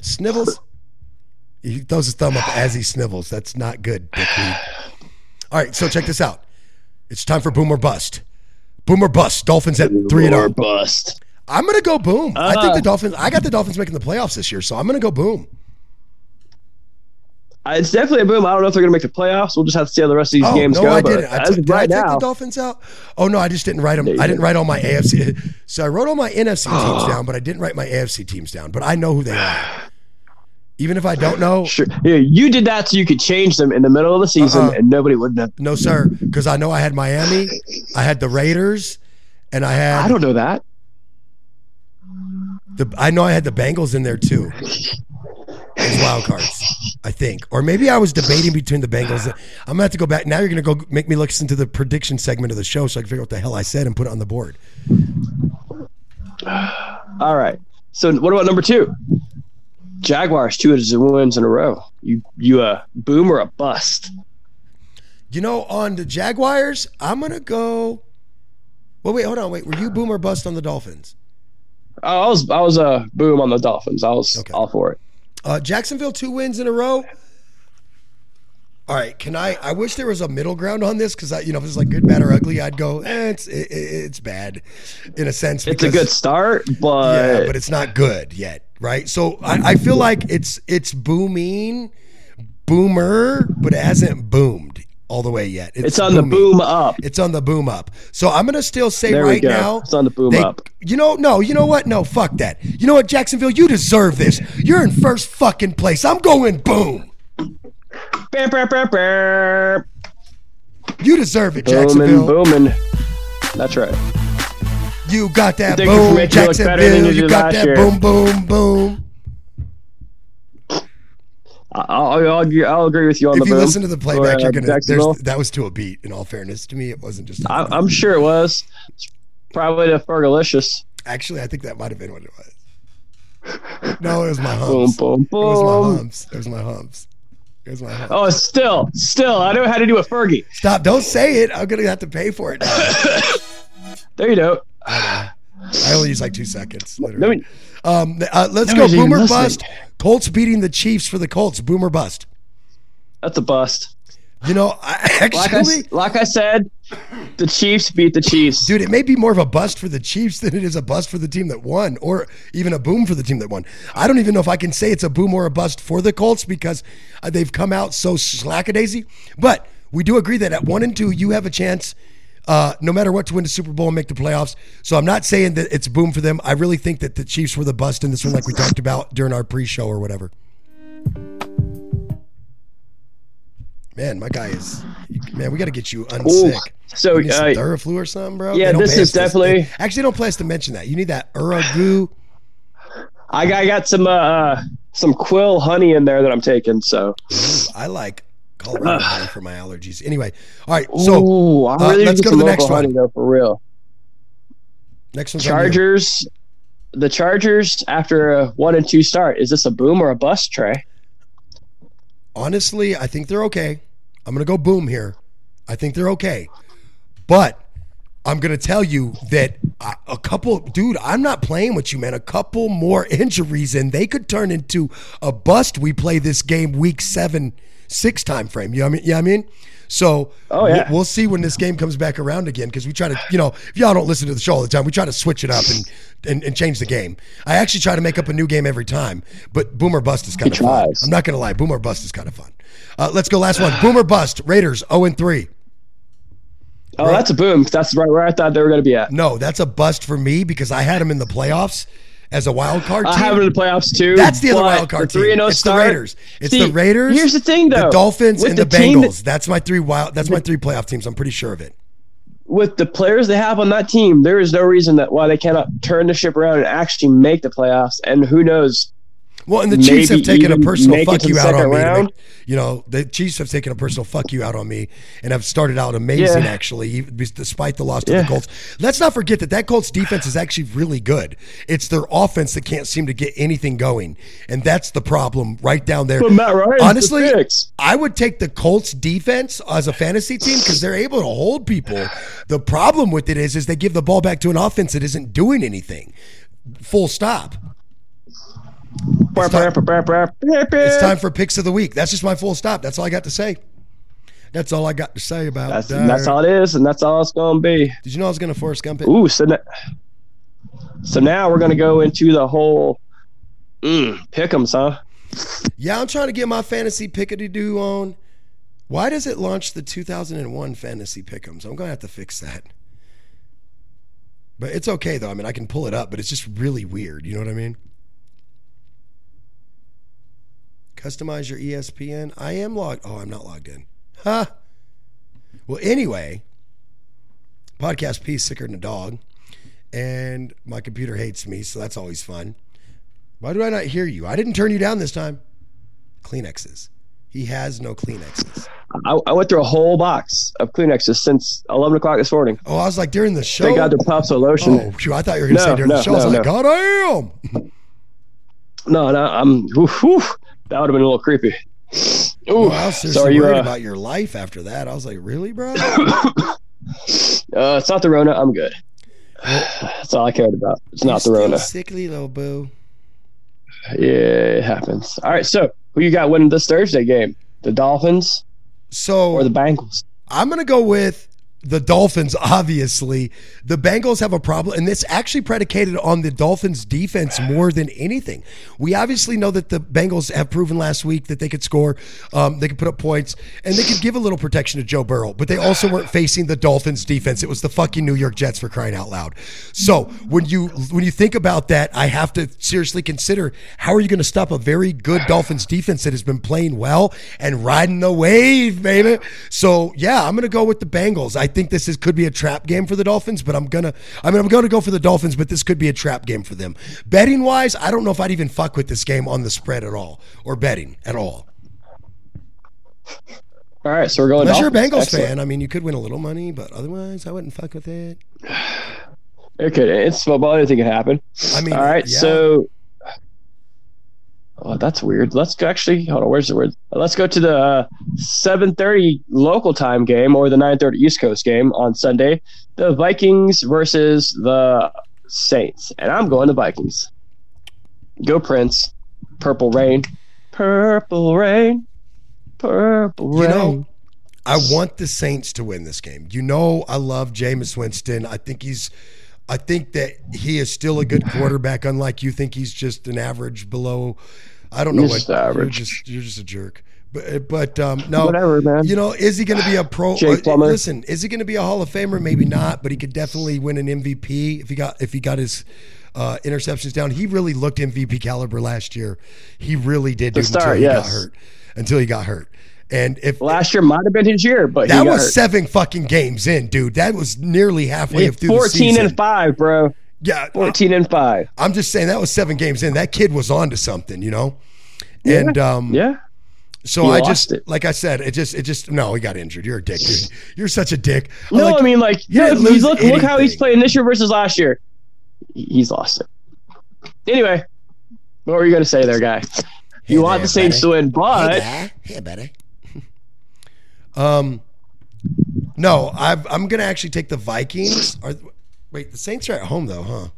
Snivels. He throws his thumb up as he snivels. That's not good. All right, so check this out. It's time for boom or bust. Boom or bust. Dolphins at three and zero. bust. I'm gonna go boom. I think Uh. the Dolphins. I got the Dolphins making the playoffs this year, so I'm gonna go boom. Uh, It's definitely a boom. I don't know if they're going to make the playoffs. We'll just have to see how the rest of these Oh games no, go. I didn't. I as took, of I take now, the Dolphins out? Oh no, I just didn't write them. I didn't write all my AFC. So I wrote all my NFC teams down, but I didn't write my AFC teams down. But I know who they are. Even if I don't know, sure. Yeah, you did that so you could change them in the middle of the season, Uh-uh. and nobody would know. no sir, because I know I had Miami, I had the Raiders, and I had I don't know that. the. I know I had the Bengals in there too. As wild cards, I think, or maybe I was debating between the Bengals. I'm gonna have to go back. Now you're gonna go make me listen to the prediction segment of the show so I can figure out what the hell I said and put it on the board. All right. So what about number two? Jaguars two wins in a row. You you a boom or a bust? You know, on the Jaguars, I'm gonna go. Well, wait, hold on, wait. Were you boom or bust on the Dolphins? I was I was a boom on the Dolphins. I was Okay. all for it. Uh, Jacksonville two wins in a row. All right, can I? I wish there was a middle ground on this because I, you know, if it's like good, bad, or ugly, I'd go. Eh, it's it, it- it's bad, in a sense. It's a good start, but, yeah, but it's not good yet, right? So I, I feel like it's it's booming, boomer, but it hasn't boomed all the way yet. it's on the boom up. It's on the boom up. So I'm gonna still say There right now. It's on the boom they- up. You know, no, you know what? No, fuck that. You know what, Jacksonville? You deserve this. You're in first fucking place. I'm going boom. Bam, bam, bam, bam. You deserve it, Jacksonville. Booming, booming. That's right. You got that you boom, make you look Jacksonville. you You got that year. boom, boom, boom. I'll, I'll, agree- I'll agree with you on If the If you boom. listen to the playback, for, uh, you're gonna. That was to a beat. In all fairness, to me, it wasn't just. I, I'm sure it was. It's probably the Fergalicious. Actually, I think that might have been what it was. No, it was my Boom, humps. boom, It was my humps. It was my humps. It was my humps. Oh, still, still, I know how to do a Fergie. Stop! Don't say it. I'm gonna have to pay for it. Now. There you go. I only use like two seconds. Let Literally. me, Um, uh, let's go. Boomer listening. bust. Colts beating the Chiefs for the Colts. Boomer bust. that's a bust. You know, I, Like I, actually, like I said, the Chiefs beat the Chiefs. dude, it may be more of a bust for the Chiefs than it is a bust for the team that won, or even a boom for the team that won. I don't even know if I can say it's a boom or a bust for the Colts because uh, they've come out so slackadaisy. But we do agree that at one and two, you have a chance. Uh, no matter what, to win the Super Bowl and make the playoffs. So I'm not saying that it's a boom for them. I really think that the Chiefs were the bust in this one, like we talked about during our pre-show or whatever. Man, my guy is. Man, we got to get you unsick. So, You uh, Theraflu or something, bro. yeah, this is definitely- actually, don't play us to mention that. You need that Uragu. I got, I got some uh, some Quill honey in there that I'm taking. So, I like Colorado honey for my allergies. Anyway, all right. So Ooh, uh, really let's go to the next local honey one. though, for real. Next one's on you. Chargers, the Chargers after a one and two start. Is this a boom or a bust, Trey? Honestly, I think they're okay. I'm going to go boom here. I think they're okay. But I'm going to tell you that a couple, dude, I'm not playing with you, man. A couple more injuries and they could turn into a bust. We play this game week seven, six time frame. You know what I mean? Yeah, I mean? So Oh, yeah. we'll, we'll see when this game comes back around again because we try to, you know, if y'all don't listen to the show all the time, we try to switch it up and, and, and change the game. I actually try to make up a new game every time, but Boomer Bust is kind of fun. I'm not going to lie. Boomer Bust is kind of fun. Uh, let's go. Last one. Boomer Bust. Raiders 0 and 3. Oh, that's a boom. That's right where I thought they were going to be at. No, that's a bust for me because I had them in the playoffs as a wild card team. I have it in the playoffs too. That's the other wild card the team. zero oh It's start. the Raiders. It's See, the Raiders. Here's the thing, though: the Dolphins and the, team Bengals. that- that's my three wild. That's my three playoff teams. I'm pretty sure of it. with the players they have on that team, there is no reason that why they cannot turn the ship around and actually make the playoffs. And who knows? Well, and the Chiefs have taken a personal fuck you out on me. make- you know, the Chiefs have taken a personal fuck you out on me and have started out amazing, Yeah. actually, despite the loss to Yeah. the Colts. Let's not forget that that Colts defense is actually really good. It's their offense that can't seem to get anything going, and that's the problem right down there. But Matt Ryan's honestly. I would take the Colts defense as a fantasy team because they're able to hold people. The problem with it is, is they give the ball back to an offense that isn't doing anything. Full stop. It's It's time for picks of the week. That's just my full stop. That's all I got to say. That's all I got to say about That's, that. that's all it is, and that's all it's going to be. Did you know I was going to Forrest Gump it? Ooh, so, na- so now we're going to go into the whole mm, pick'ems, huh? Yeah, I'm trying to get my fantasy pickety doo on. Why does it launch the 2001 fantasy pick'ems? I'm going to have to fix that. But it's okay though. I mean, I can pull it up, but it's just really weird. You know what I mean? Customize your ESPN. I am logged. Oh, I'm not logged in. Huh. Well, anyway, podcast piece sicker than a dog, and my computer hates me, so that's always fun. Why do I not hear you? I didn't turn you down this time. Kleenexes. He has no Kleenexes. I, I went through a whole box of Kleenexes since 11 o'clock this morning. Oh, I was like during the show. Thank God the puffs of lotion. Oh, shoot, I thought you were going to No, say during the no, show. I was no, like, no. God damn. No, no, I'm. Oof, oof. That would have been a little creepy. Ooh, Oh, I was so you? worried Uh, about your life after that. I was like, really, bro? uh, it's not the Rona. I'm good. That's all I cared about. It's not the You're Rona. sickly little boo. Yeah, it happens. All right, so who you got winning this Thursday game? The Dolphins So or the Bengals? I'm going to go with the Dolphins, obviously. The Bengals have a problem, and this actually predicated on the Dolphins' defense more than anything. We obviously know that the Bengals have proven last week that they could score, um, they could put up points, and they could give a little protection to Joe Burrow, but they also weren't facing the Dolphins' defense. It was the fucking New York Jets for crying out loud. So when you when you think about that, I have to seriously consider how are you going to stop a very good Dolphins defense that has been playing well and riding the wave, baby. So yeah, I'm going to go with the Bengals. I think this is could be a trap game for the Dolphins, but I'm gonna I mean I'm going to go for the Dolphins, but this could be a trap game for them. Betting wise, I don't know if I'd even fuck with this game on the spread at all or betting at all. All right, so we're going. Unless you're a Bengals Excellent. fan, I mean you could win a little money, but otherwise I wouldn't fuck with it. It could. It's football. Anything can happen. I mean, All right, yeah. so. Oh, that's weird. Let's go. Actually, hold on. Where's the word? Let's go to the uh, 7:30 local time game or the 9:30 East Coast game on Sunday. The Vikings versus the Saints, and I'm going to Vikings. Go Prince. Purple rain. Purple rain. Purple rain. You know, I want the Saints to win this game. You know, I love Jameis Winston. I think he's, I think that he is still a good quarterback. Unlike you think he's just an average below. I don't know He's what just average. You're just you're just a jerk. But but um, no, Whatever, man. You know, is he going to be a pro? Uh, Plummer. Listen, is he going to be a Hall of Famer? Maybe not, but he could definitely win an MVP if he got if he got his. Uh, interceptions down. He really looked MVP caliber last year. He really did. To dude, until start, he got hurt. Until he got hurt. And if Last year might have been his year, but that he got was hurt. seven fucking games in, dude. That was nearly halfway through the 14 season. and five, bro. Yeah, 14 and five. I'm just saying that was seven games in. That kid was on to something, you know. And um, Yeah. so he I just, it. like I said, it just, it just, no, he got injured. You're a dick, dude. You're such a dick. No, like, I mean, like, didn't look, look, how he's playing this year versus last year. He's lost it. Anyway, what were you going to say there, guy? You Hey want the Saints to win, but Hey. Hey, buddy. um, no, I've, I'm gonna actually take the Vikings. Are, wait, the Saints are at home though, huh?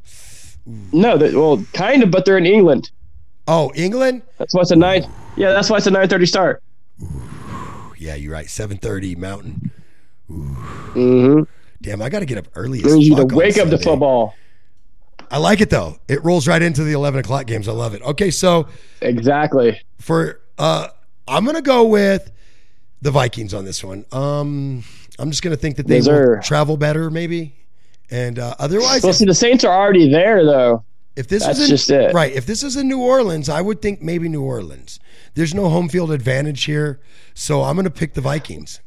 no, well, kind of, but they're in England. Oh, England. That's why it's a nine. Yeah, that's why it's a nine thirty start. Yeah, you're right. 7:30 Mountain. Mm-hmm. Damn, I got to get up early. As you to wake up to football. I like it though. It rolls right into the 11 o'clock games. I love it. Okay, so Exactly. for uh, I'm gonna go with the Vikings on this one. Um, I'm just gonna think that they will travel better, maybe. And uh, otherwise, Well, see, the Saints are already there, though. if this that's is in, just it. right, if this is in New Orleans, I would think maybe New Orleans. There's no home field advantage here, so I'm gonna pick the Vikings.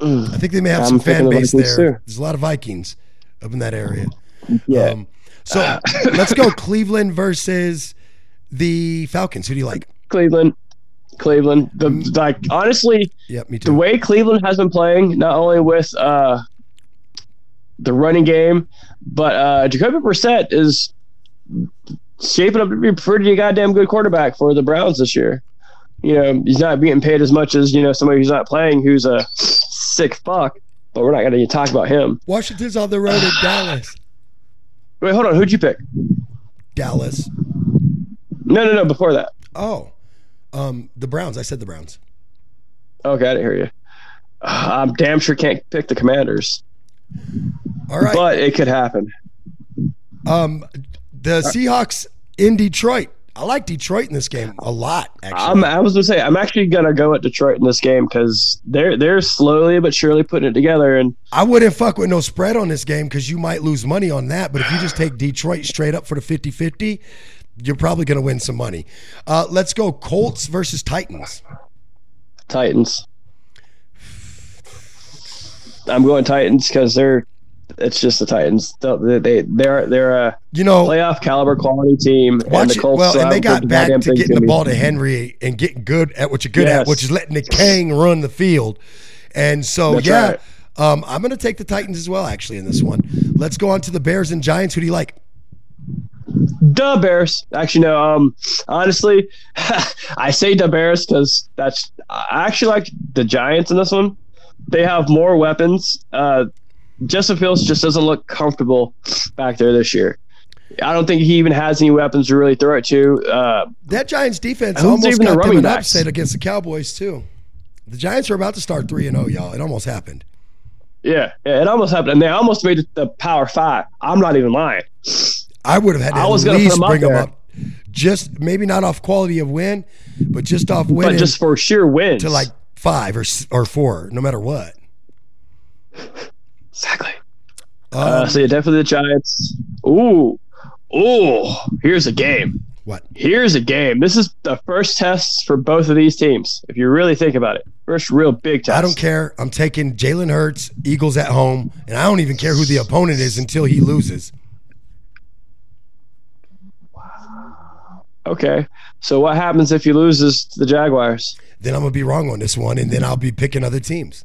I think they may have I'm some fan the base Vikings, there. too. There's a lot of Vikings up in that area. Yeah. Um, so let's go Cleveland versus the Falcons. Who do you like? Cleveland. Cleveland. The like honestly, Yep, me too. the way Cleveland has been playing, not only with uh, the running game, but uh, Jacoby Brissett is shaping up to be a pretty goddamn good quarterback for the Browns this year. You know, he's not being paid as much as you know somebody who's not playing, who's a sick fuck. But we're not going to talk about him. Washington's on the road at Dallas. Wait, hold on. Who'd you pick? Dallas. No, no, no. Before that. Oh, um, the Browns. I said the Browns. Okay, I didn't hear you. I'm damn sure can't pick the Commanders, All right. but it could happen. Um, the Seahawks in Detroit. I like Detroit in this game a lot. Actually, I'm, I was gonna say I'm actually gonna go at Detroit in this game because they're they're slowly but surely putting it together. And I wouldn't fuck with no spread on this game because you might lose money on that. But if you just take Detroit straight up for the 50 50, you're probably going to win some money. Uh, let's go Colts versus Titans. Titans, I'm going Titans because they're it's just the Titans. They they they're they're a You know, playoff caliber quality team. and watch the. Colts Well, and they got back to getting the ball to Henry and getting good at what you're good at, which is letting the Kang run the field. And so, That's yeah, right. um, I'm going to take the Titans as well, actually, in this one. Let's go on to the Bears and Giants. Who do you like? the Bears. Actually, no. Um, honestly, I say the Bears because that's I actually like the Giants in this one. They have more weapons. Uh, Justin Fields just doesn't look comfortable back there this year. I don't think he even has any weapons to really throw it to. Uh, That Giants defense almost even got them an backs? upset against the Cowboys, too. The Giants are about to start 3 and 0, y'all. It almost happened. yeah, yeah, it almost happened, and they almost made it the Power Five. I'm not even lying. I would have had to I was at gonna least them bring them up. Just maybe not off quality of win, but just off But just for sheer wins, to like five or or four, no matter what. Exactly. Um, Uh, so yeah, definitely the Giants. Ooh, ooh. Here's a game. what? Here's a game. This is the first test for both of these teams. If you really think about it, first real big test. I don't care. I'm taking Jalen Hurts, Eagles at home, and I don't even care who the opponent is until he loses. Okay. So what happens if he loses to the Jaguars? Then I'm gonna be wrong on this one, and then I'll be picking other teams.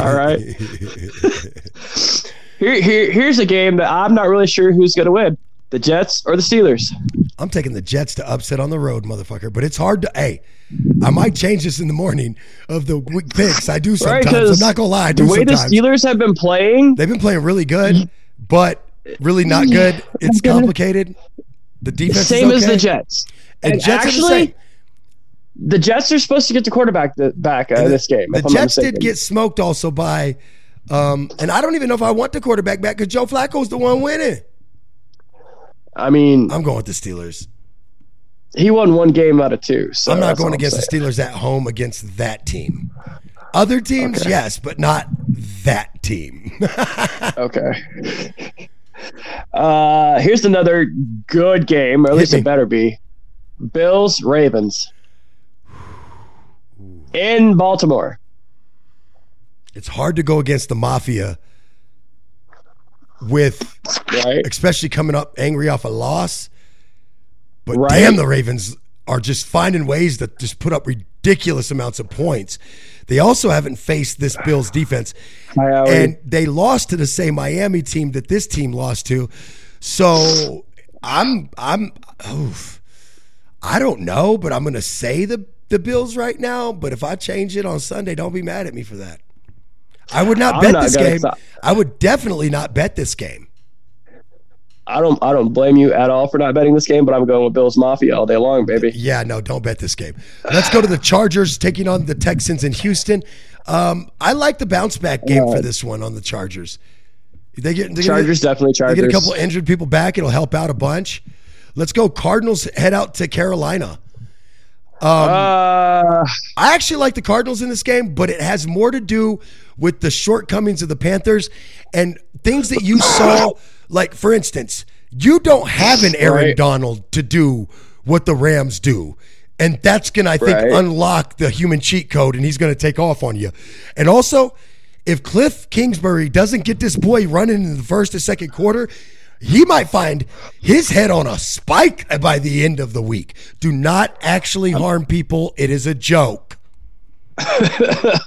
All right. Here, here, here's a game that I'm not really sure who's going to win: the Jets or the Steelers. I'm taking the Jets to upset on the road, motherfucker. But it's hard to. Hey, I might change this in the morning of the week picks. I do Right? sometimes. I'm not gonna lie. I the way sometimes. the Steelers have been playing, They've been playing really good, but really not good. It's complicated. The defense same is as the. Jets. And, And Jets are the actually, same. The Jets are supposed to get the quarterback th- back uh, the- this game. The Jets did get smoked also by, um, and I don't even know if I want the quarterback back because Joe Flacco's the one winning. I mean, I'm going with the Steelers. he won one game out of two. So I'm not going against the Steelers at home against that team. Other teams, Okay. yes, but not that team. Okay. Uh, here's another good game, or at least it better be. Bills Ravens in Baltimore. it's hard to go against the Mafia with, Right. especially coming up angry off a loss. But Right. damn, the Ravens are just finding ways to just put up ridiculous amounts of points. They also haven't faced this Bills defense. And they lost to the same Miami team that this team lost to. So I'm I'm oof. I don't know, but I'm going to say the the Bills right now. But if I change it on Sunday, don't be mad at me for that. I would not I'm bet not this game. stop. I would definitely not bet this game. I don't I don't blame you at all for not betting this game, but I'm going with Bills Mafia all day long, baby. Yeah, no, don't bet this game. Let's go to the Chargers taking on the Texans in Houston. Um, I like the bounce back game for this one on the Chargers. They get they Chargers get, definitely They Chargers. get a couple injured people back. It'll help out a bunch. Let's go. Cardinals head out to Carolina. Uh, I actually like the Cardinals in this game, but it has more to do with the shortcomings of the Panthers and things that you saw. Like, for instance, you don't have an Aaron Right. Donald to do what the Rams do. And that's going to, I think, Right. unlock the human cheat code and he's going to take off on you. And also, if Cliff Kingsbury doesn't get this boy running in the first or second quarter, he might find his head on a spike by the end of the week. Do not actually harm people. It is a joke.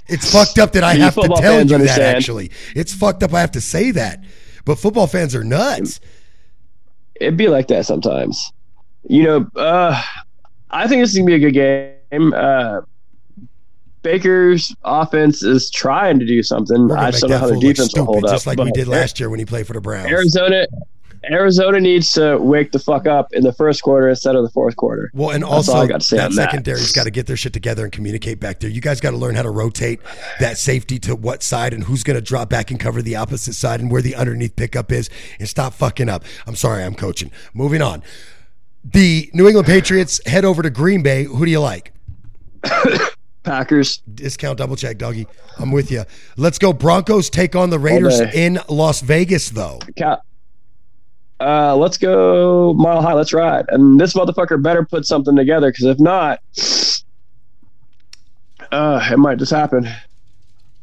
it's fucked up that I have to tell you that understand. actually. It's fucked up I have to say that. But football fans are nuts. It'd be like that sometimes. You know, uh, I think this is gonna be a good game. Uh, Baker's offense is trying to do something. I just don't know how their defense will hold up. just like we did last year when he played for the Browns. Arizona, Arizona needs to wake the fuck up in the first quarter instead of the fourth quarter. Well, and also I gotta say that secondary's got to get their shit together and communicate back there. You guys got to learn how to rotate that safety to what side and who's going to drop back and cover the opposite side and where the underneath pickup is and stop fucking up. I'm sorry, I'm coaching. Moving on. The New England Patriots head over to Green Bay. Who do you like? Packers. Discount double check, doggy. I'm with you. Let's go. Broncos take on the Raiders in Las Vegas, though. Ca- Uh, let's go mile high. Let's ride. And this motherfucker better put something together because if not, uh, it might just happen.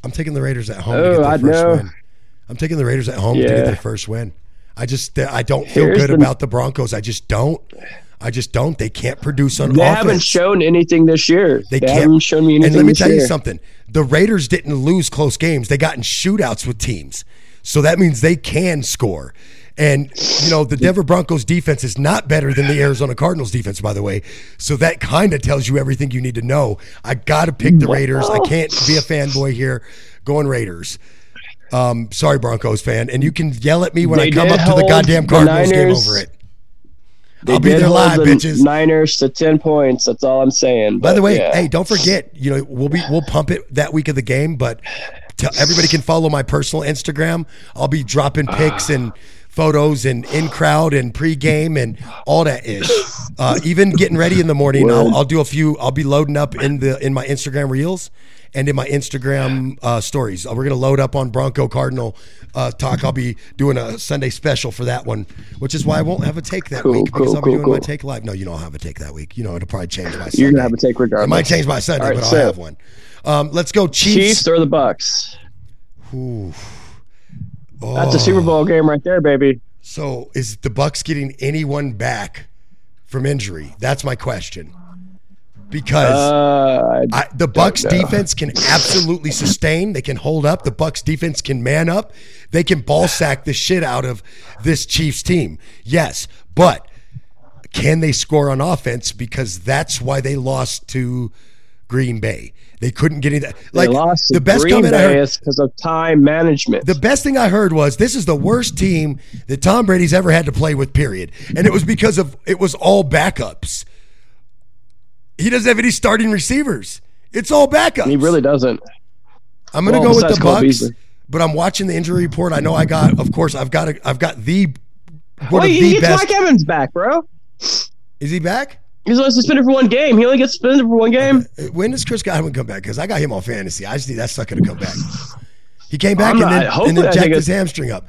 I'm taking the Raiders at home to Oh, get their I first know. win. I'm taking the Raiders at home to get their first win. I just I don't feel Here's good the- about the Broncos. I just don't. I just don't. They can't produce on They offense. haven't shown anything this year. They They, can't- haven't shown me anything. and let me tell you something. The Raiders didn't lose close games. They got in shootouts with teams. So that means they can score. And you know, the Denver Broncos defense is not better than the Arizona Cardinals defense, by the way. So that kind of tells you everything you need to know. I got to pick the Raiders. I can't be a fanboy here. Going Raiders. Um, sorry, Broncos fan, and you can yell at me when They I come up to the goddamn the Cardinals game over it. They I'll be there live, the bitches. Niners to ten points. That's all I'm saying. By the way, yeah. hey, don't forget, you know, we'll be we'll pump it that week of the game, but everybody can follow my personal Instagram. I'll be dropping pics and photos and in crowd and pre-game and all that ish. Uh, even getting ready in the morning, I'll, I'll do a few. I'll be loading up in the in my Instagram reels and in my Instagram uh, stories. Uh, We're gonna load up on Bronco Cardinal uh, talk. I'll be doing a Sunday special for that one, which is why I won't have a take that Cool, week because cool, I'll be cool, doing my take live. No, you don't have a take that week. You know, it'll probably change my. Sunday. You're gonna have a take regardless. It might change my Sunday, right, but I'll so- have one. Um, let's go Chiefs. Chiefs or the Bucs. Ooh. That's a Super Bowl game right there, baby. So is the Bucs getting anyone back from injury? That's my question. Because Uh, I, the Bucs defense can absolutely sustain. They can hold up. The Bucs defense can man up. They can ball sack the shit out of this Chiefs team. Yes, but can they score on offense? Because that's why they lost to Green Bay. They couldn't get any. Like they lost the best Green comment I heard. because of time management. The best thing I heard was this is the worst team that Tom Brady's ever had to play with, period. And it was because of it was all backups. He doesn't have any starting receivers. It's all backups. he really doesn't. I'm going to well, go with the Bucs, but I'm watching the injury report. I know I got, of course, I've got, a, I've got the one Well, of he the best. Mike Evans back, bro. Is he back? He's only suspended for one game. He only gets suspended for one game. Uh, When does Chris Godwin come back? Because I got him on fantasy. I just need that sucker to come back. He came back I'm and not- then, and then jacked his hamstring up.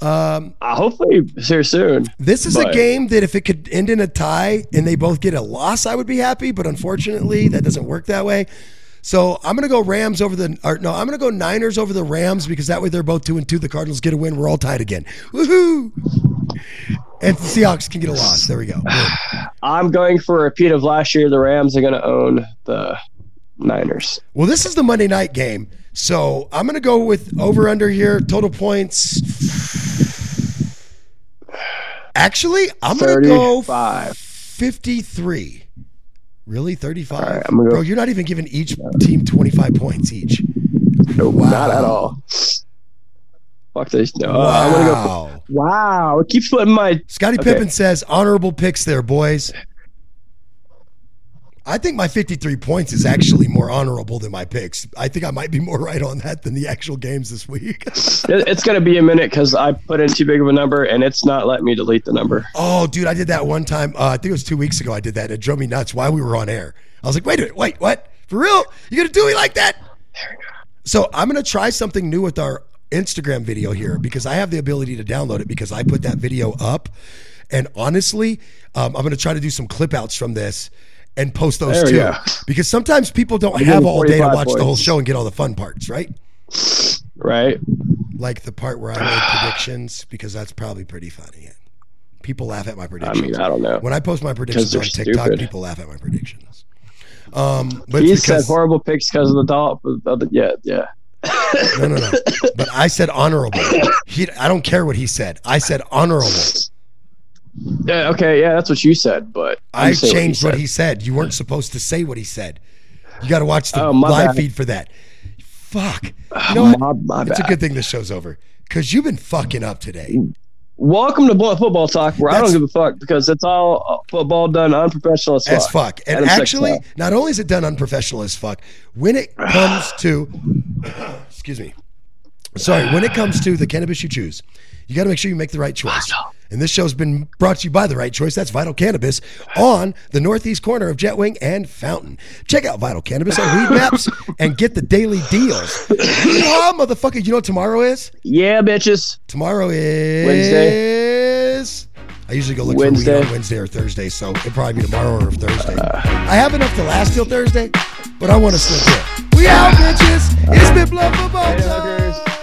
Uh, hopefully, here soon. This is a game that if it could end in a tie and they both get a loss, I would be happy. But unfortunately, that doesn't work that way. So I'm going to go Rams over the, or no, I'm going to go Niners over the Rams because that way they're both two and two. The Cardinals get a win. We're all tied again. Woohoo! And the Seahawks can get a loss. There we go. Good. I'm going for a repeat of last year. The Rams are going to own the Niners. Well, this is the Monday night game. So I'm going to go with over under here. Total points. Actually, I'm going to go 35. 53. Really? 35? All right, go- Bro, you're not even giving each team 25 points each. Nope, Wow. not at all. Fuck this. No, uh, I'm gonna go. wow. Wow, it keeps putting my. Scotty Okay. Pippen says honorable picks there, boys. I think my 53 points is actually more honorable than my picks. I think I might be more right on that than the actual games this week. It's gonna be a minute because I put in too big of a number and it's not letting me delete the number. Oh, dude, I did that one time. Uh, I think it was two weeks ago. I did that. It drove me nuts while we were on air. I was like, wait a minute, wait, what? For real? You're gonna do me like that? There we go. So I'm gonna try something new with our Instagram video here because I have the ability to download it because I put that video up. And honestly, um, I'm gonna try to do some clip outs from this and post those There too. Because sometimes people don't have all day to 45 watch the whole show and get all the fun parts, right? Right. Like the part where I made predictions, because that's probably pretty funny. People laugh at my I predictions. mean, I don't know. when I post my predictions on TikTok, stupid. people laugh at my predictions. Um, but He said horrible picks because of the dog. Yeah, yeah. No, no, no. But I said honorable. He, I don't care what he said. I said honorable. Yeah, okay, yeah, that's what you said, but I I'm saying changed what he said. You weren't supposed to say what he said. You got to watch the Oh, live bad. feed for that. Fuck. You know what? My, my it's a good thing this show's over because you've been fucking up today. Welcome to Football Talk, where I don't give a fuck because it's all uh, football done unprofessional as fuck. As fuck. And Adam actually, not only is it done unprofessional as fuck, when it comes to, excuse me, sorry, when it comes to the cannabis you choose, you got to make sure you make the right choice. And this show's been brought to you by the right choice. That's Vital Cannabis on the northeast corner of Jetwing and Fountain. Check out Vital Cannabis on Weedmaps and get the daily deals. Yeehaw, motherfucker. You know what tomorrow is? yeah, bitches. Tomorrow is Wednesday. I usually go look Wednesday. Uh. for weed on Wednesday or Thursday, so it'll probably be tomorrow or Thursday. I have enough to last till Thursday, but I want to slip in. We out, bitches. It's been Blunt Football Talk.